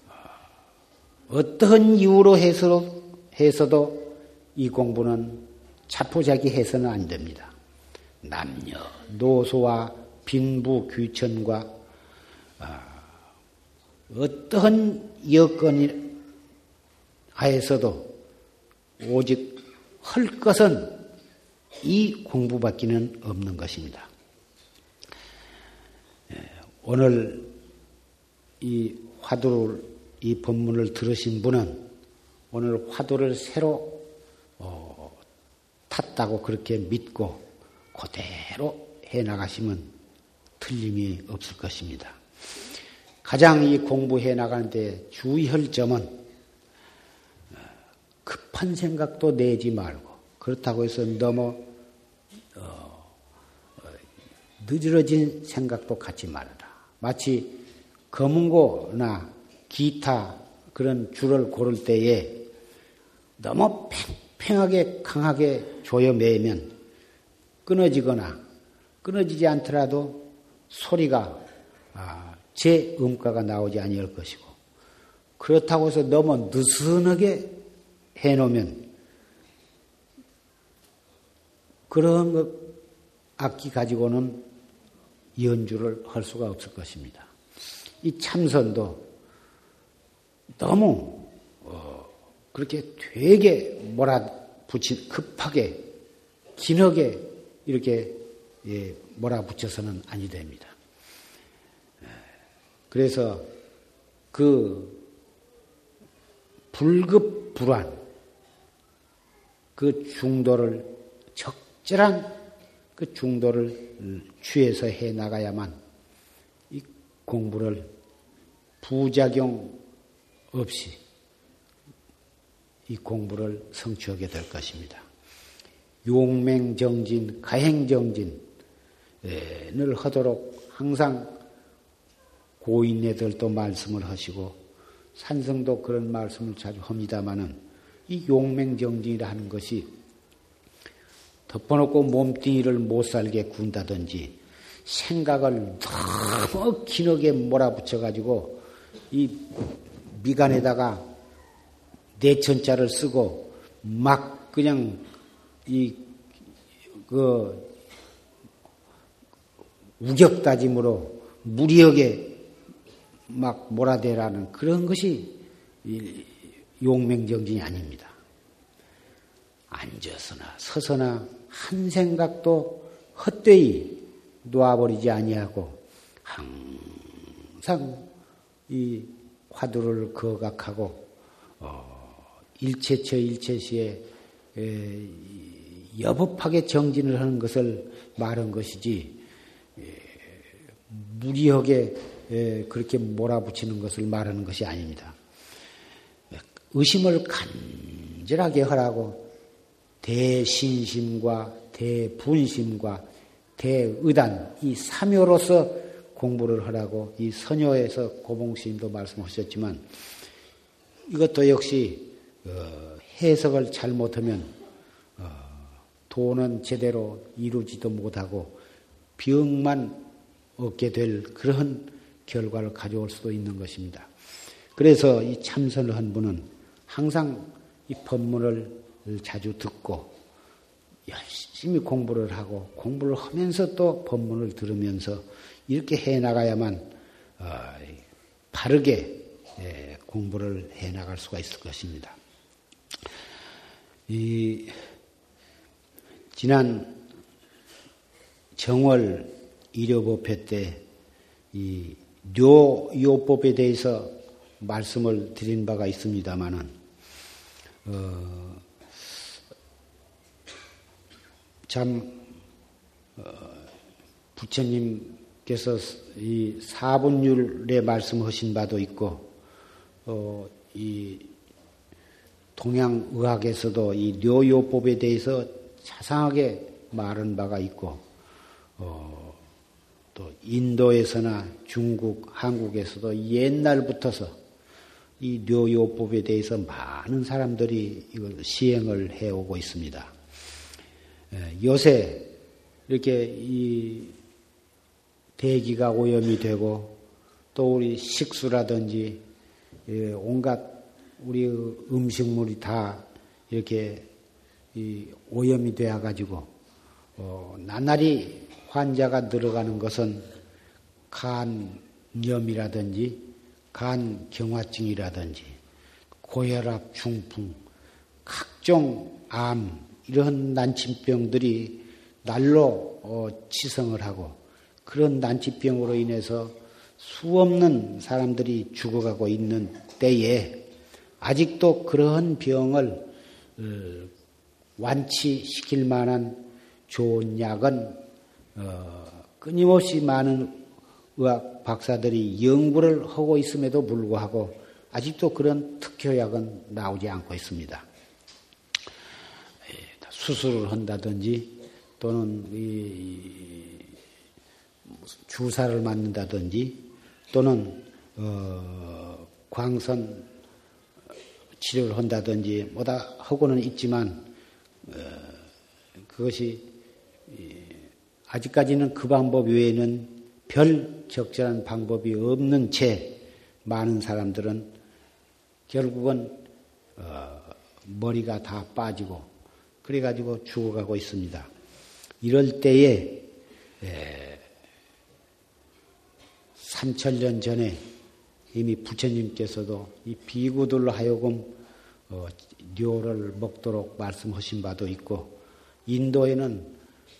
어, 어떠한 이유로 해서도, 해서도 이 공부는 자포자기 해서는 안 됩니다. 남녀, 노소와 빈부 귀천과 아, 어떠한 여건이 하에서도 오직 할 것은 이 공부밖에는 없는 것입니다. 예, 오늘 이 화두를 이 법문을 들으신 분은 오늘 화두를 새로 어, 탔다고 그렇게 믿고 그대로 해 나가시면 틀림이 없을 것입니다. 가장 이 공부해 나가는데 주의할 점은 어, 급한 생각도 내지 말고 그렇다고 해서 너무 어, 어, 늦어진 생각도 갖지 말아라. 마치 검은고나 기타 그런 줄을 고를 때에 너무 팽팽하게 강하게 조여 매면 끊어지거나 끊어지지 않더라도 소리가 아, 제 음가가 나오지 아니할 것이고 그렇다고 해서 너무 느슨하게 해놓으면 그런 것 악기 가지고는 연주를 할 수가 없을 것입니다. 이 참선도 너무 어, 그렇게 되게 몰아붙이 급하게 긴하게 이렇게 예, 몰아붙여서는 아니 됩니다. 그래서 그 불급 불안 그 중도를 적절한 그 중도를 취해서 해 나가야만 이 공부를 부작용 없이 이 공부를 성취하게 될 것입니다. 용맹정진, 가행정진을 하도록 항상 고인네들도 말씀을 하시고 산성도 그런 말씀을 자주 합니다마는 이 용맹정진이라 하는 것이 덮어놓고 몸뚱이를 못 살게 군다든지 생각을 너무 기하게 몰아붙여가지고 이 미간에다가 내천자를 쓰고 막 그냥 이 그 우격다짐으로 무리하게 막 몰아대라는 그런 것이 용맹정진이 아닙니다. 앉아서나 서서나 한 생각도 헛되이 놓아버리지 아니하고 항상 이 화두를 거각하고 어, 일체처 일체시에 에, 여법하게 정진을 하는 것을 말한 것이지 에, 무리하게 예, 그렇게 몰아붙이는 것을 말하는 것이 아닙니다. 의심을 간절하게 하라고 대신심과 대분심과 대의단 이 삼요로서 공부를 하라고 이 선녀에서 고봉스님도 말씀하셨지만 이것도 역시 어, 해석을 잘못하면 어, 소원은 제대로 이루지도 못하고 병만 얻게 될 그런 결과를 가져올 수도 있는 것입니다. 그래서 이 참선을 한 분은 항상 이 법문을 자주 듣고 열심히 공부를 하고 공부를 하면서 또 법문을 들으면서 이렇게 해 나가야만 어, 바르게 예, 공부를 해 나갈 수가 있을 것입니다. 이 지난 정월 일요법회 때 이 뇨요법에 대해서 말씀을 드린 바가 있습니다만은 어, 참 어, 부처님께서 이 사분율에 말씀하신 바도 있고 어, 이 동양의학에서도 이 뇨요법에 대해서 자상하게 말한 바가 있고 어, 또 인도에서나 중국, 한국에서도 옛날부터서 이 뇨요법에 대해서 많은 사람들이 이걸 시행을 해오고 있습니다. 요새 이렇게 이 대기가 오염이 되고 또 우리 식수라든지 온갖 우리 음식물이 다 이렇게 오염이 되어 가지고 어, 나날이 환자가 늘어가는 것은 간염이라든지 간경화증이라든지 고혈압, 중풍, 각종 암 이런 난치병들이 날로 어, 치성을 하고 그런 난치병으로 인해서 수없는 사람들이 죽어가고 있는 때에 아직도 그러한 병을 어, 완치시킬 만한 좋은 약은 어, 끊임없이 많은 의학 박사들이 연구를 하고 있음에도 불구하고 아직도 그런 특효약은 나오지 않고 있습니다. 예, 수술을 한다든지 또는 주사를 맞는다든지 또는 어, 광선 치료를 한다든지 뭐다 하고는 있지만 어, 그것이 아직까지는 그 방법 외에는 별 적절한 방법이 없는 채 많은 사람들은 결국은 어, 머리가 다 빠지고 그래가지고 죽어가고 있습니다. 이럴 때에 에, 3천년 전에 이미 부처님께서도 이 비구들로 하여금 어, 료를 먹도록 말씀하신 바도 있고 인도에는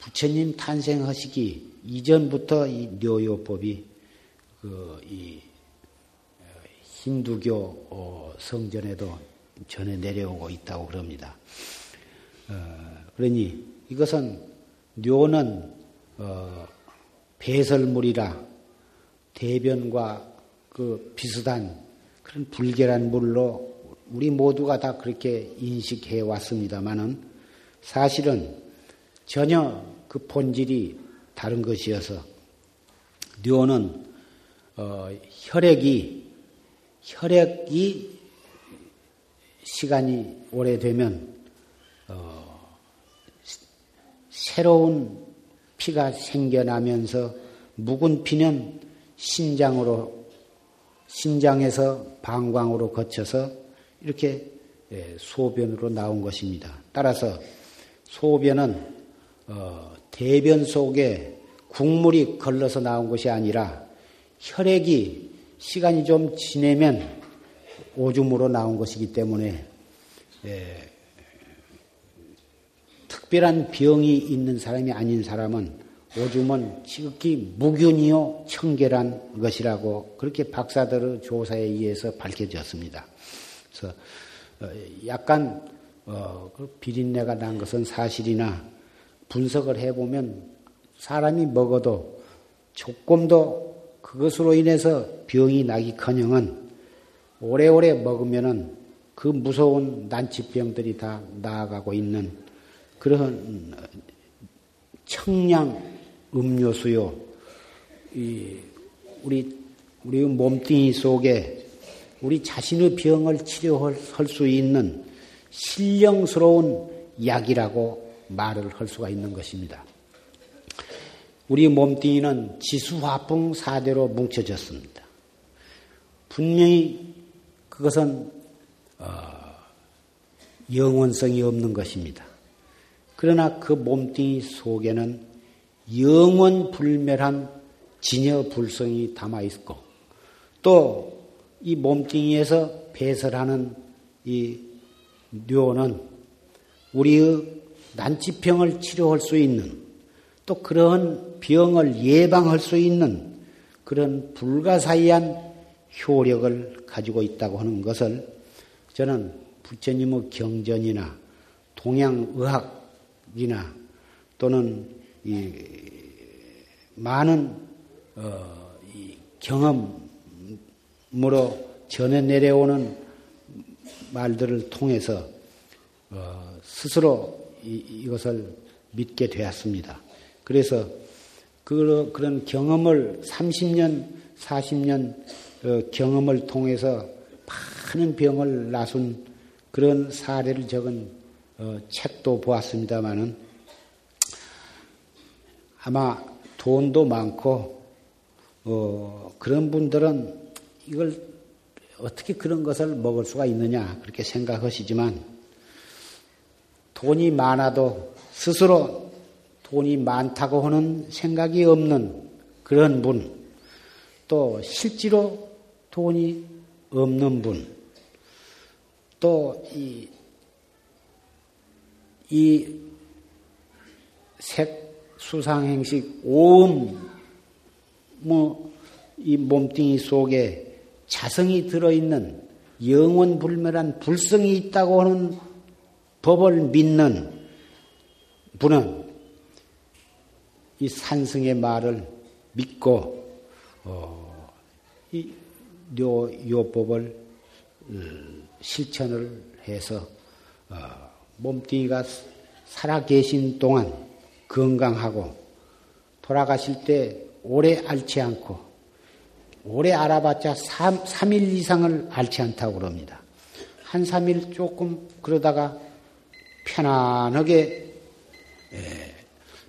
부처님 탄생하시기 이전부터 이 료요법이 그 이 힌두교 어, 성전에도 전해 내려오고 있다고 그럽니다. 어, 그러니 이것은 료는 어, 배설물이라 대변과 그 비슷한 그런 불결한 물로 우리 모두가 다 그렇게 인식해 왔습니다만은 사실은 전혀 그 본질이 다른 것이어서 뇌는 어, 혈액이 혈액이 시간이 오래되면 어, 새로운 피가 생겨나면서 묵은 피는 신장으로 신장에서 방광으로 거쳐서 이렇게 예, 소변으로 나온 것입니다. 따라서 소변은 어, 대변 속에 국물이 걸러서 나온 것이 아니라 혈액이 시간이 좀 지내면 오줌으로 나온 것이기 때문에 예, 특별한 병이 있는 사람이 아닌 사람은 오줌은 지극히 무균이요 청결한 것이라고 그렇게 박사들의 조사에 의해서 밝혀졌습니다. 그래서 어, 약간 어, 그 비린내가 난 것은 사실이나 분석을 해보면 사람이 먹어도 조금도 그것으로 인해서 병이 나기커녕은 오래오래 먹으면은 그 무서운 난치병들이 다 나아가고 있는 그런 청량 음료수요. 이 우리 우리 몸뚱이 속에 우리 자신의 병을 치료할 수 있는 신령스러운 약이라고 말을 할 수가 있는 것입니다. 우리 몸뚱이는 지수화풍 사대로 뭉쳐졌습니다. 분명히 그것은 어, 영원성이 없는 것입니다. 그러나 그 몸뚱이 속에는 영원 불멸한 진여 불성이 담아 있고 또 이 몸뚱이에서 배설하는 이 뇌는 우리의 난치병을 치료할 수 있는 또 그런 병을 예방할 수 있는 그런 불가사의한 효력을 가지고 있다고 하는 것을 저는 부처님의 경전이나 동양의학이나 또는 이 많은 어, 경험으로 전해 내려오는 말들을 통해서 어, 스스로 이, 것을 믿게 되었습니다. 그래서 그, 그런 경험을 30년, 40년 어, 경험을 통해서 많은 병을 나순 그런 사례를 적은 어, 책도 보았습니다마는 아마 돈도 많고 어, 그런 분들은 이걸 어떻게 그런 것을 먹을 수가 있느냐 그렇게 생각하시지만 돈이 많아도 스스로 돈이 많다고 하는 생각이 없는 그런 분, 또 실제로 돈이 없는 분, 또 이, 이 색, 수상행식, 오음, 뭐, 이 몸뚱이 속에 자성이 들어있는 영원 불멸한 불성이 있다고 하는 법을 믿는 분은 이 산승의 말을 믿고, 어, 이 요, 요법을 어, 실천을 해서, 어, 몸뚱이가 살아 계신 동안 건강하고 돌아가실 때 오래 앓지 않고 오래 알아봤자 3, 3일 이상을 앓지 않다고 그럽니다. 한 3일 조금 그러다가 편안하게 예,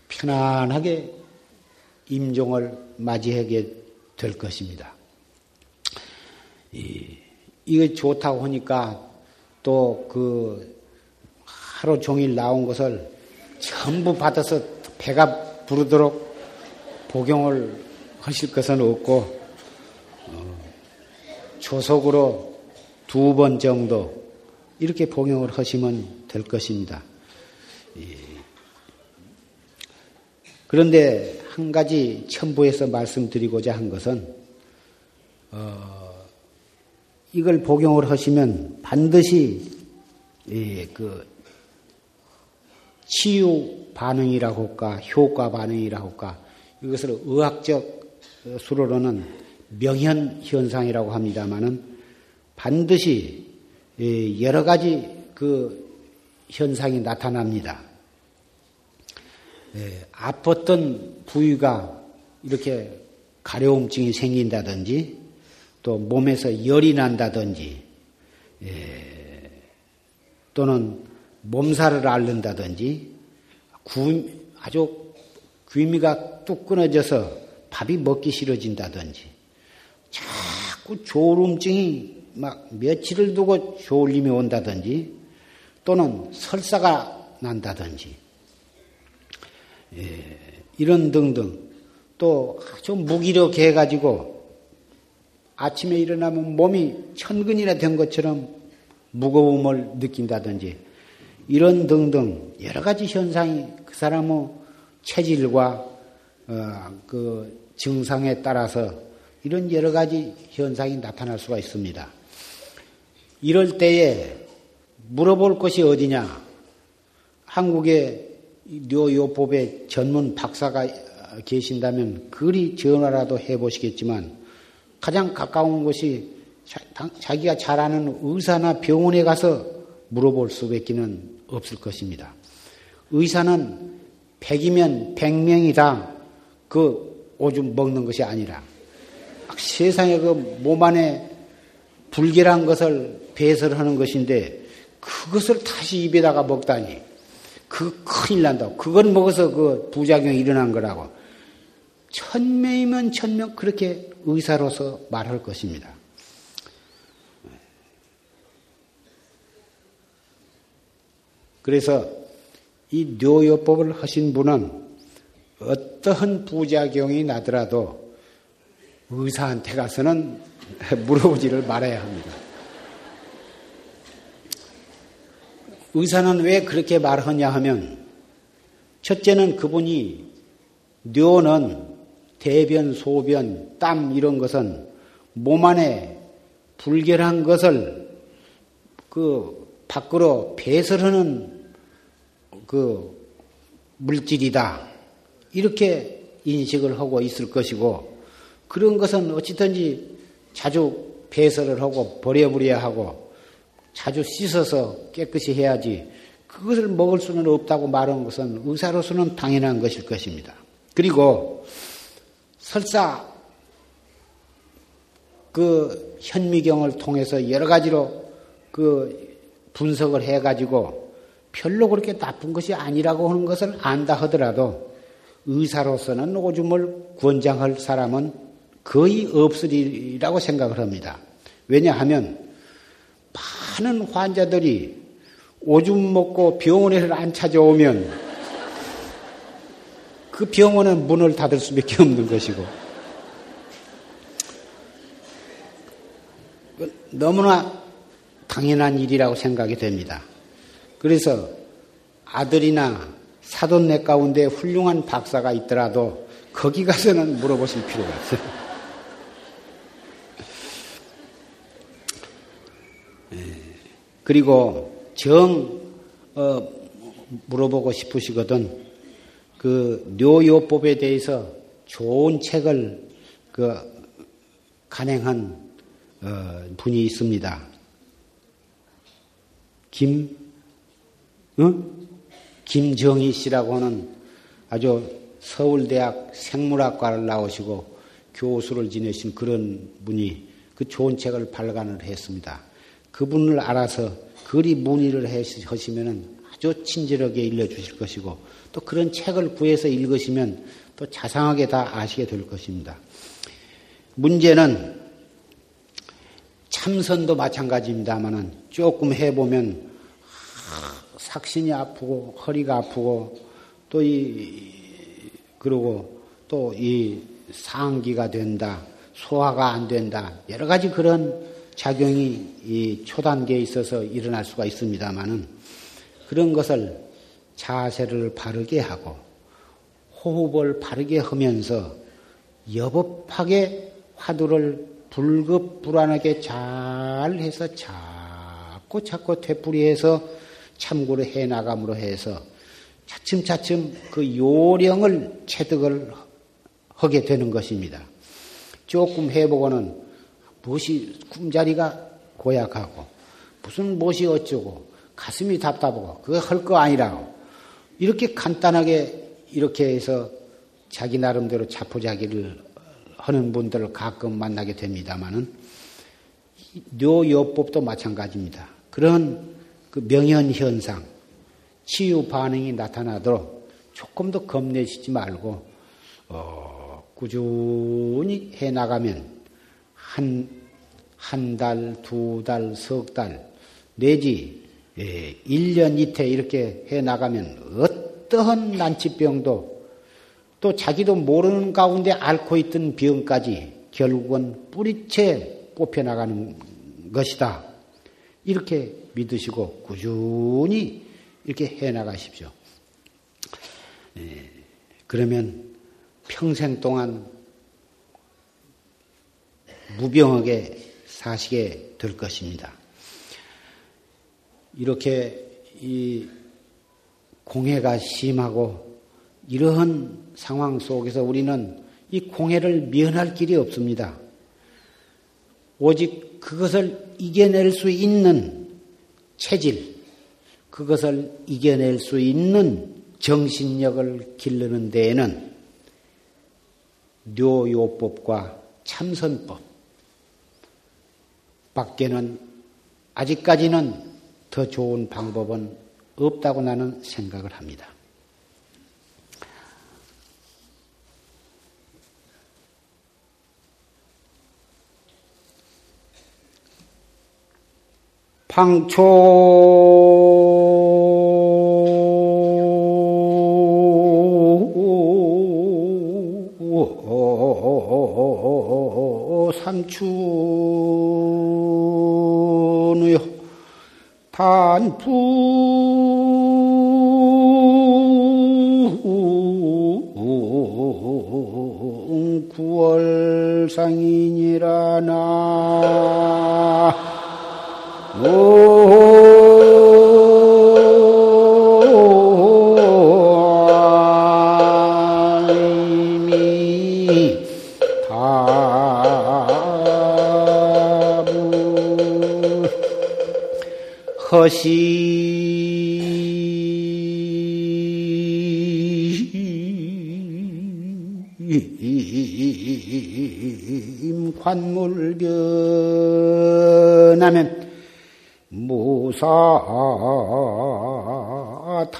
편안하게 임종을 맞이하게 될 것입니다. 이, 이거 좋다고 하니까 또 그 하루 종일 나온 것을 전부 받아서 배가 부르도록 복용을 하실 것은 없고 어, 조속으로 두 번 정도 이렇게 복용을 하시면 될 것입니다. 그런데 한 가지 첨부해서 말씀드리고자 한 것은 어, 이걸 복용을 하시면 반드시 예, 그 치유 반응이라고 할까 효과 반응이라고 할까 이것을 의학적 수로로는 명현 현상이라고 합니다만은 반드시 여러 가지 그 현상이 나타납니다. 아팠던 부위가 이렇게 가려움증이 생긴다든지 또 몸에서 열이 난다든지 또는 몸살을 앓는다든지 아주 귀미가 뚝 끊어져서 밥이 먹기 싫어진다든지 자꾸 졸음증이 막 며칠을 두고 졸림이 온다든지 또는 설사가 난다든지 예, 이런 등등 또 아주 무기력해 해가지고 아침에 일어나면 몸이 천근이나 된 것처럼 무거움을 느낀다든지 이런 등등 여러 가지 현상이 그 사람의 체질과 어, 그 증상에 따라서 이런 여러 가지 현상이 나타날 수가 있습니다. 이럴 때에 물어볼 것이 어디냐? 한국의 뇨요법의 전문 박사가 계신다면 그리 전화라도 해보시겠지만 가장 가까운 곳이 자기가 잘 아는 의사나 병원에 가서 물어볼 수밖에 없을 것입니다. 의사는 100이면 100명이다. 그 오줌 먹는 것이 아니라 세상에 그 몸 안에 불결한 것을 배설하는 것인데 그것을 다시 입에다가 먹다니 그 큰일 난다고. 그걸 먹어서 그 부작용이 일어난 거라고. 천명이면 천명 그렇게 의사로서 말할 것입니다. 그래서 이 뇨요법을 하신 분은 어떠한 부작용이 나더라도 의사한테 가서는 물어보지를 말아야 합니다. 의사는 왜 그렇게 말하냐 하면 첫째는 그분이 뇌는 대변, 소변, 땀 이런 것은 몸 안에 불결한 것을 그 밖으로 배설하는 그 물질이다. 이렇게 인식을 하고 있을 것이고 그런 것은 어찌든지 자주 배설을 하고 버려버려야 하고 자주 씻어서 깨끗이 해야지 그것을 먹을 수는 없다고 말한 것은 의사로서는 당연한 것일 것입니다. 그리고 설사 그 현미경을 통해서 여러 가지로 그 분석을 해가지고 별로 그렇게 나쁜 것이 아니라고 하는 것을 안다 하더라도 의사로서는 오줌을 권장할 사람은 거의 없으리라고 생각을 합니다. 왜냐하면 많은 환자들이 오줌 먹고 병원에서 안 찾아오면 그 병원은 문을 닫을 수밖에 없는 것이고 너무나 당연한 일이라고 생각이 됩니다. 그래서 아들이나 사돈네 가운데 훌륭한 박사가 있더라도 거기 가서는 물어보실 필요가 없어요. 그리고 정 어, 물어보고 싶으시거든 그 뇨요법에 대해서 좋은 책을 그 간행한 어, 분이 있습니다. 김 어? 김정희 씨라고 하는 아주 서울대학 생물학과를 나오시고 교수를 지내신 그런 분이 그 좋은 책을 발간을 했습니다. 그분을 알아서 그리 문의를 하시면 아주 친절하게 일러주실 것이고 또 그런 책을 구해서 읽으시면 또 자상하게 다 아시게 될 것입니다. 문제는 참선도 마찬가지입니다만은 조금 해보면 삭신이 아프고 허리가 아프고 또 이 그러고 또 이 상기가 된다 소화가 안 된다 여러 가지 그런 작용이 이 초단계에 있어서 일어날 수가 있습니다만은 그런 것을 자세를 바르게 하고 호흡을 바르게 하면서 여법하게 화두를 불급 불안하게 잘 해서 자꾸 자꾸 되풀이해서 참고로 해 나감으로 해서 차츰차츰 그 요령을 체득을 하게 되는 것입니다. 조금 해보고는 무엇이 꿈자리가 고약하고 무슨 무엇이 어쩌고 가슴이 답답하고 그거 할 거 아니라고 이렇게 간단하게 이렇게 해서 자기 나름대로 자포자기를 하는 분들을 가끔 만나게 됩니다만은 뇌요법도 마찬가지입니다. 그런 그 명현 현상, 치유 반응이 나타나도록 조금 더 겁내시지 말고 어, 꾸준히 해 나가면 한, 한 달, 두 달, 석 달, 내지 예, 1년 이태 이렇게 해 나가면 어떠한 난치병도 또 자기도 모르는 가운데 앓고 있던 병까지 결국은 뿌리채 뽑혀 나가는 것이다. 이렇게 믿으시고 꾸준히 이렇게 해 나가십시오. 예, 그러면 평생 동안 무병하게 사시게 될 것입니다. 이렇게 이 공해가 심하고 이러한 상황 속에서 우리는 이 공해를 면할 길이 없습니다. 오직 그것을 이겨낼 수 있는 체질, 그것을 이겨낼 수 있는 정신력을 기르는 데에는 뇨요법과 참선법, 밖에는 아직까지는 더 좋은 방법은 없다고 나는 생각을 합니다. 방초. 삼춘의 단풍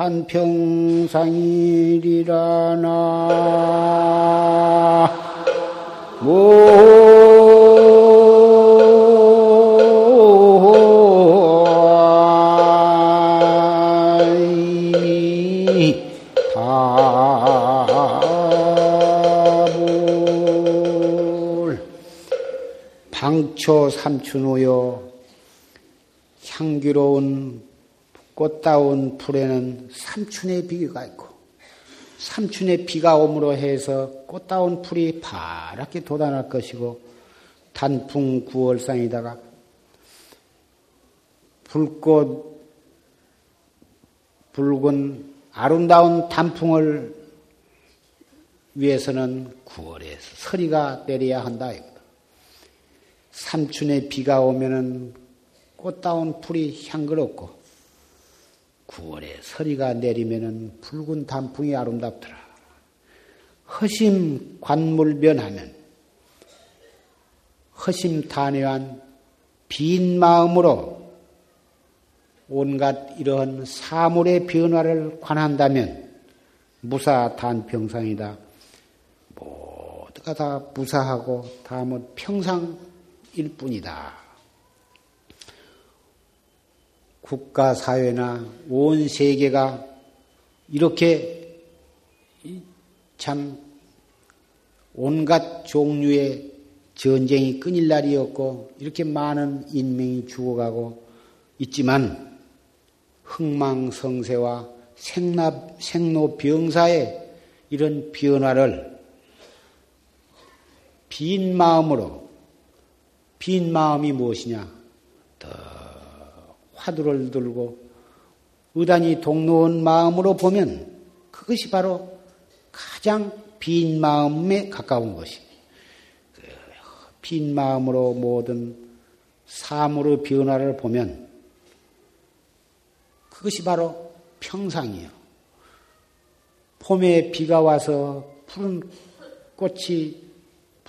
단평상이리라나 꽃다운 풀에는 삼춘의 비가 있고 삼춘의 비가 오므로 해서 꽃다운 풀이 파랗게 돋아날 것이고 단풍 구월상이다가 불꽃 붉은 아름다운 단풍을 위해서는 9월에 서리가 내려야 한다. 삼춘의 비가 오면은 꽃다운 풀이 향그럽고 9월에 서리가 내리면은 붉은 단풍이 아름답더라. 허심 관물변하면 허심탄회한 빈 마음으로 온갖 이러한 사물의 변화를 관한다면 무사 단평상이다. 모두가 다 무사하고 다음은 평상일 뿐이다. 국가 사회나 온 세계가 이렇게 참 온갖 종류의 전쟁이 끊일 날이 없고 이렇게 많은 인명이 죽어가고 있지만 흥망성쇠와 생납, 생로병사의 이런 변화를 빈 마음으로 빈 마음이 무엇이냐? 더 화두를 들고 의단이 동로운 마음으로 보면 그것이 바로 가장 빈 마음에 가까운 것입니다. 그빈 마음으로 모든 사물의 변화를 보면 그것이 바로 평상이에요. 봄에 비가 와서 푸른 꽃이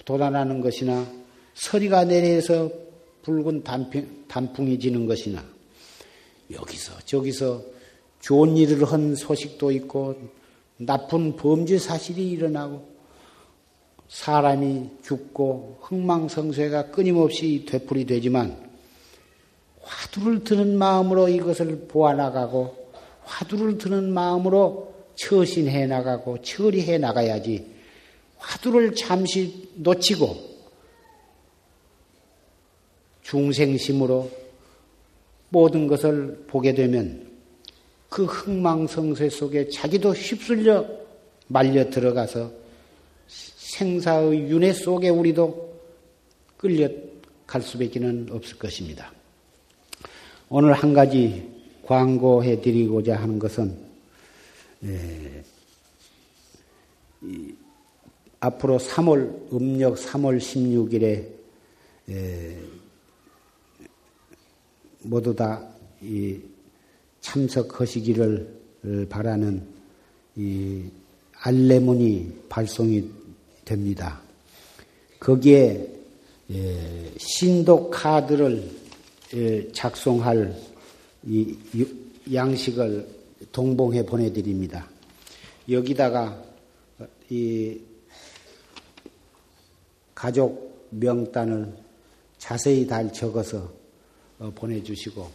돋아나는 것이나 서리가 내려서 붉은 단풍, 단풍이 지는 것이나 여기서 저기서 좋은 일을 한 소식도 있고 나쁜 범죄 사실이 일어나고 사람이 죽고 흥망성쇠가 끊임없이 되풀이 되지만 화두를 드는 마음으로 이것을 보아 나가고 화두를 드는 마음으로 처신해 나가고 처리해 나가야지 화두를 잠시 놓치고 중생심으로 모든 것을 보게 되면 그 흥망성쇠 속에 자기도 휩쓸려 말려 들어가서 생사의 윤회 속에 우리도 끌려갈 수밖에 는 없을 것입니다. 오늘 한 가지 광고해 드리고자 하는 것은 예, 앞으로 3월 음력 3월 16일에 예, 모두 다 참석하시기를 바라는 이 알레문이 발송이 됩니다. 거기에 예, 신도 카드를 예, 작성할 이 양식을 동봉해 보내드립니다. 여기다가 이 가족 명단을 자세히 잘 적어서 어, 보내주시고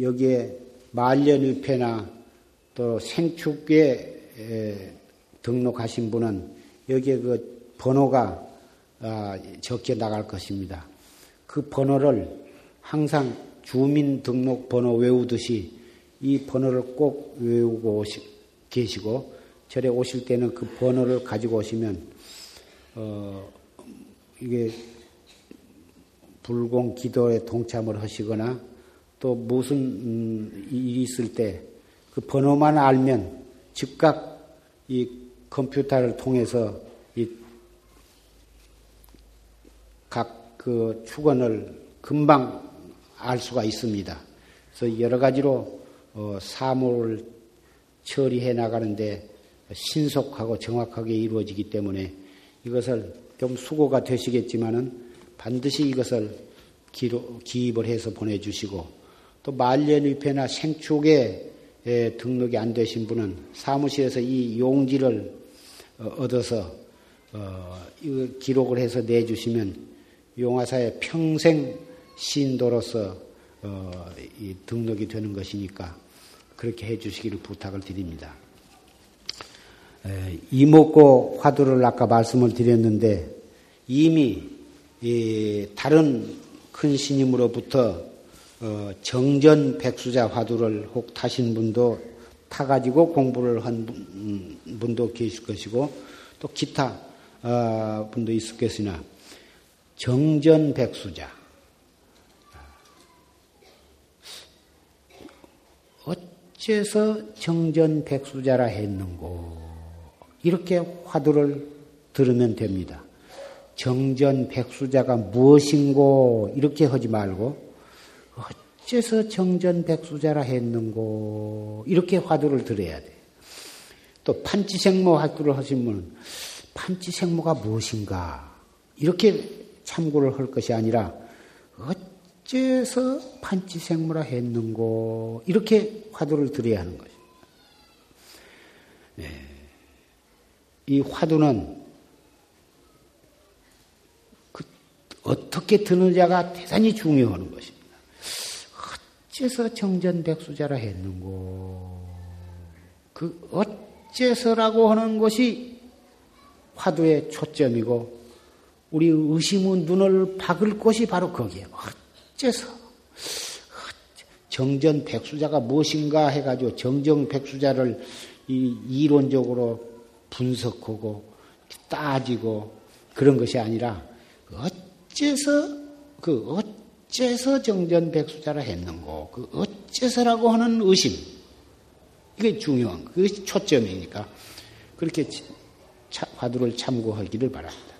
여기에 말년일패나 또 생축에 등록하신 분은 여기에 그 번호가 아, 적혀 나갈 것입니다. 그 번호를 항상 주민등록번호 외우듯이 이 번호를 꼭 외우고 오시, 계시고 절에 오실 때는 그 번호를 가지고 오시면 어, 이게 불공 기도에 동참을 하시거나 또 무슨 음, 일이 있을 때 그 번호만 알면 즉각 이 컴퓨터를 통해서 이 각 그 축원을 금방 알 수가 있습니다. 그래서 여러 가지로 어, 사물을 처리해 나가는데 신속하고 정확하게 이루어지기 때문에 이것을 좀 수고가 되시겠지만은 반드시 이것을 기로, 기입을 해서 보내주시고 또 말년위패나 생축에 등록이 안 되신 분은 사무실에서 이 용지를 어, 얻어서 어, 기록을 해서 내주시면 용화사에 평생 신도로서 어, 등록이 되는 것이니까 그렇게 해주시기를 부탁을 드립니다. 이목고 화두를 아까 말씀을 드렸는데 이미 다른 큰 스님으로부터 어, 정전 백수자 화두를 혹 타신 분도 타가지고 공부를 한 음, 분도 계실 것이고 또 기타 어, 분도 있었겠으나 정전 백수자 어째서 정전 백수자라 했는고 이렇게 화두를 들으면 됩니다. 정전 백수자가 무엇인고 이렇게 하지 말고 어째서 정전 백수자라 했는고 이렇게 화두를 들어야 돼. 또 판치생모 화두를 하신 분은 판치생모가 무엇인가 이렇게 참고를 할 것이 아니라 어째서 판치생모라 했는고 이렇게 화두를 들어야 하는 것입니다. 네. 이 화두는 그 어떻게 드느냐가 대단히 중요한 것입니다. 어째서 정전백수자라 했는고 그 어째서라고 하는 것이 화두의 초점이고 우리 의심은 눈을 박을 곳이 바로 거기에 어째서 정전 백수자가 무엇인가 해가지고 정정 백수자를 이론적으로 분석하고 따지고 그런 것이 아니라 어째서 그 어째서 정전 백수자라 했는고 그 어째서라고 하는 의심 이게 중요한 그것이 초점이니까 그렇게 화두를 참고하기를 바랍니다.